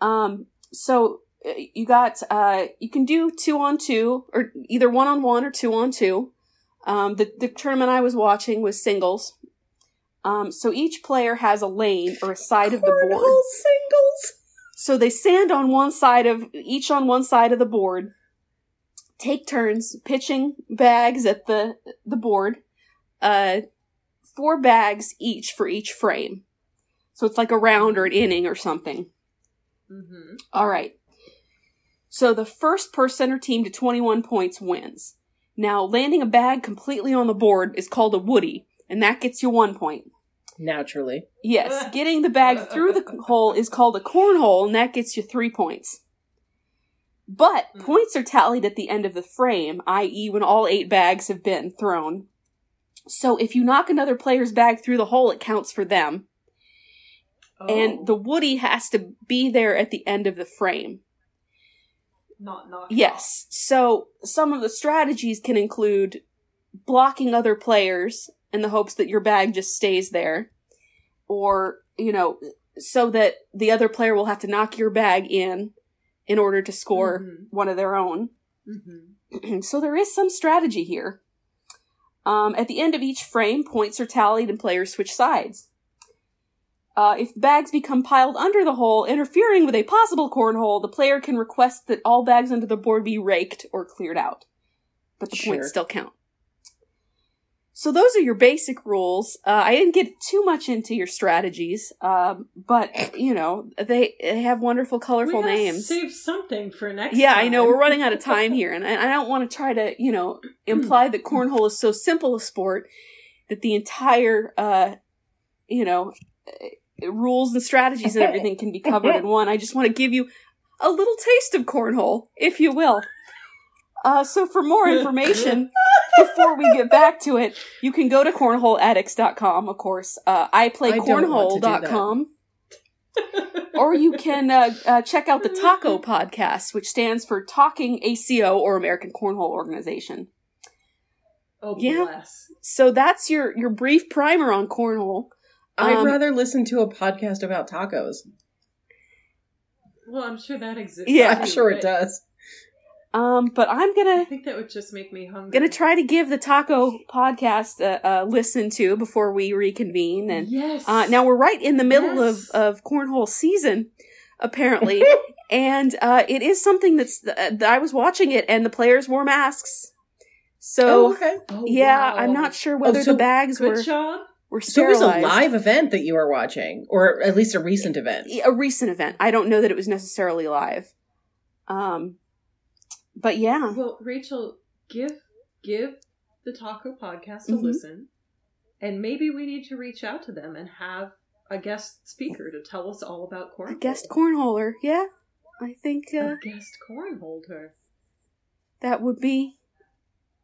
Um, so uh, you got uh, you can do two on two, or either one on one or two on two. Um, the the tournament I was watching was singles. Um, so each player has a lane or a side of the board. Singles. So they stand on one side of each on one side of the board, take turns pitching bags at the the board, uh, four bags each for each frame. So it's like a round or an inning or something. Mm-hmm. All right. So the first person or team to 21 points wins. Now, landing a bag completely on the board is called a woody, and that gets you one point. Naturally. Yes, *laughs* getting the bag through the *laughs* hole is called a cornhole, and that gets you three points. But Mm. points are tallied at the end of the frame, i.e., when all eight bags have been thrown. So if you knock another player's bag through the hole, it counts for them, Oh, and the woody has to be there at the end of the frame. not knocked Yes. So some of the strategies can include blocking other players in the hopes that your bag just stays there. Or, you know, so that the other player will have to knock your bag in in order to score Mhm. one of their own. *clears throat* Mm-hmm. so there is some strategy here. Um, at the end of each frame, points are tallied and players switch sides. Uh, if the bags become piled under the hole, interfering with a possible cornhole, the player can request that all bags under the board be raked or cleared out. But the Sure. points still count. So those are your basic rules. Uh, I didn't get too much into your strategies, um, but you know they, they have wonderful, colorful names. Save something for next. Yeah, time. I know we're running out of time *laughs* here, and I I don't want to try to, you know, imply that cornhole is so simple a sport that the entire, uh, you know, uh, rules and strategies and everything can be covered in *laughs* one. I just want to give you a little taste of cornhole, if you will. Uh, so for more *laughs* information, before we get back to it, you can go to cornholeaddicts.com, of course. Uh, I play I don't want to do cornhole.com or you can uh, uh, check out the Taco Podcast, which stands for Talking ACO or American Cornhole Organization. Oh Yeah. bless. So that's your your brief primer on cornhole. I'd Um, rather listen to a podcast about tacos. Well, I'm sure that exists. Yeah. I'm too, sure it does. Um, but I'm gonna I think that would just make me hungry. gonna try to give the Taco Podcast a, a listen to before we reconvene. And yes. uh, now we're right in the middle Yes. of of cornhole season, apparently, *laughs* and uh, it is something that's uh, that I was watching it, and the players wore masks. So oh, okay. Oh, yeah, wow. I'm not sure whether so the bags were. job. were So it was a live event that you were watching, or at least a recent event. a recent event. I don't know that it was necessarily live. Um, but yeah, Well, Rachel, give give the Taco Podcast a Mhm. listen, and maybe we need to reach out to them and have a guest speaker to tell us all about cornhole. a guest cornholer. Yeah, I think uh, a guest cornholder. that would be.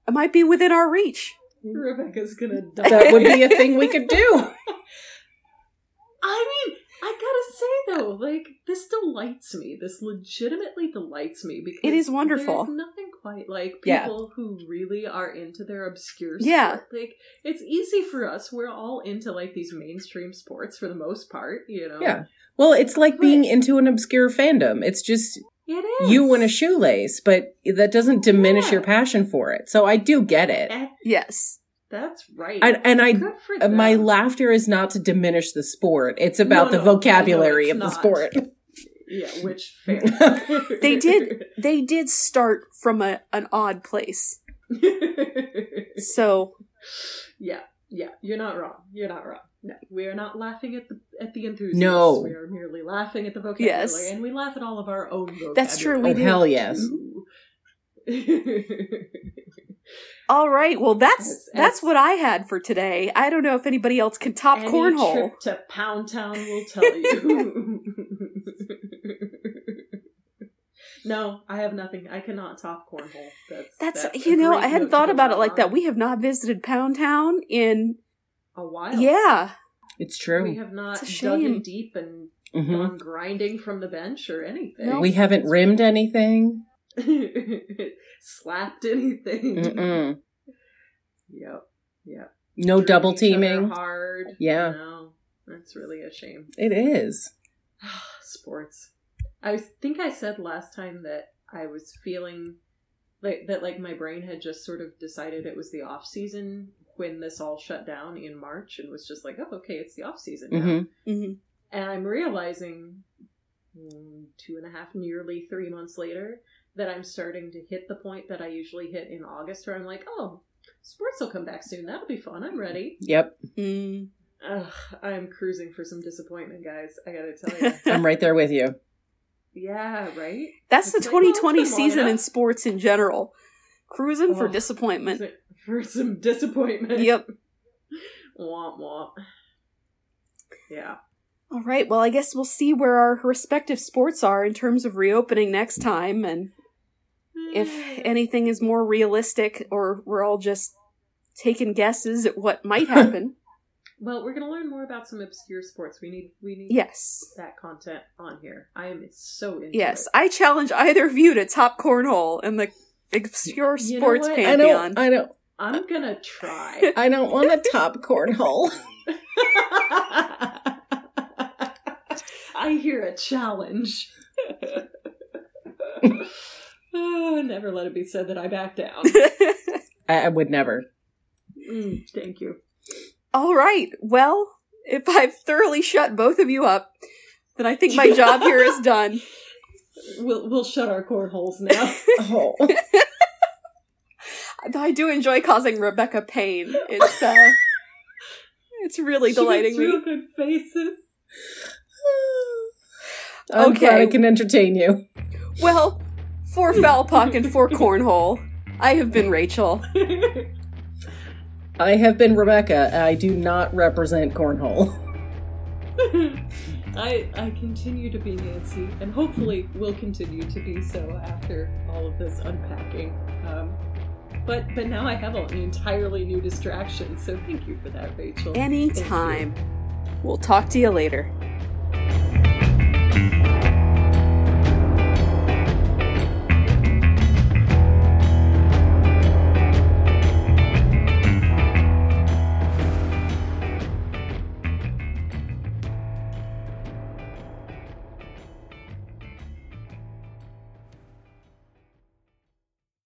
It might be within our reach. Rebecca's gonna die. *laughs* That would be a thing we could do. *laughs* I mean, I gotta say though, like this delights me. This legitimately delights me because It is wonderful. There's nothing quite like Yeah. people who really are into their obscure. Yeah. like it's easy for us. We're all into like these mainstream sports for the most part. You know. Yeah. Well, it's like being into an obscure fandom. It's just it is. you in a shoelace, but that doesn't diminish Yeah. your passion for it. So I do get it. Yes. That's right. And, and I, Good for my laughter is not to diminish the sport. It's about No, the no, vocabulary no, of the sport. *laughs* Yeah, which fair. *laughs* They did. *laughs* They did start from a an odd place. So yeah, yeah, you're not wrong. You're not wrong. No, we are not laughing at the at the enthusiasts. No. we are merely laughing at the vocabulary, Yes. and we laugh at all of our own vocabulary. That's true, we Oh, do. hell yes. All right. Well, that's As- that's as- what I had for today. I don't know if anybody else can top Any cornhole. trip to Pound Town will tell you. *laughs* no, I have nothing. I cannot top cornhole. That's That's, that's you know I hadn't thought about it like out that. We have not visited Pound Town in a while. yeah. It's true. we have not dug in deep and hmm gone grinding from the bench or anything. No. We haven't rimmed anything. *laughs* slapped anything. Mm-mm. Yep. Yep. No Driven double teaming. Hard. Yeah. No, that's really a shame. It is. *sighs* Sports. I think I said last time that I was feeling like that like my brain had just sort of decided it was the off season when this all shut down in March and was just like, oh, okay, it's the off season now. hmm hmm And I'm realizing mm, two and a half, nearly three months later, that I'm starting to hit the point that I usually hit in August, where I'm like, oh, sports will come back soon. That'll be fun. I'm ready. Yep. Mm. Ugh, I'm cruising for some disappointment, guys. I gotta tell *laughs* you. I'm right there with you. yeah, right? That's the It's like, 2020 been long season in sports in general. Cruising for Oh, disappointment. For some disappointment. Yep. *laughs* Womp womp. Yeah. All right. Well, I guess we'll see where our respective sports are in terms of reopening next time, and if anything is more realistic, or we're all just taking guesses at what might *laughs* happen. Well, we're gonna learn more about some obscure sports. We need we need yes. that content on here. I am so into Yes. it. I challenge either of you to top cornhole in the obscure You sports what? I pantheon. don't. I don't. I'm gonna try. *laughs* I don't want to top cornhole. *laughs* I hear a challenge. Oh, *sighs* never let it be said that I back down. *laughs* I, I would never. Mm, thank you. All right. Well, if I've thoroughly shut both of you up, then I think my job here is done. *laughs* We'll we'll shut our cornholes now. Oh. *laughs* I do enjoy causing Rebecca pain. It's uh it's really She makes delighting real me. good faces. *sighs* I'm glad Okay. I can entertain you. Well, for foul puck and for cornhole, I have been Rachel. I have been Rebecca. I do not represent cornhole. *laughs* I I continue to be Nancy, and hopefully will continue to be so after all of this unpacking. Um, but but now I have an entirely new distraction, so thank you for that, Rachel. Thank you. Anytime. We'll talk to you later.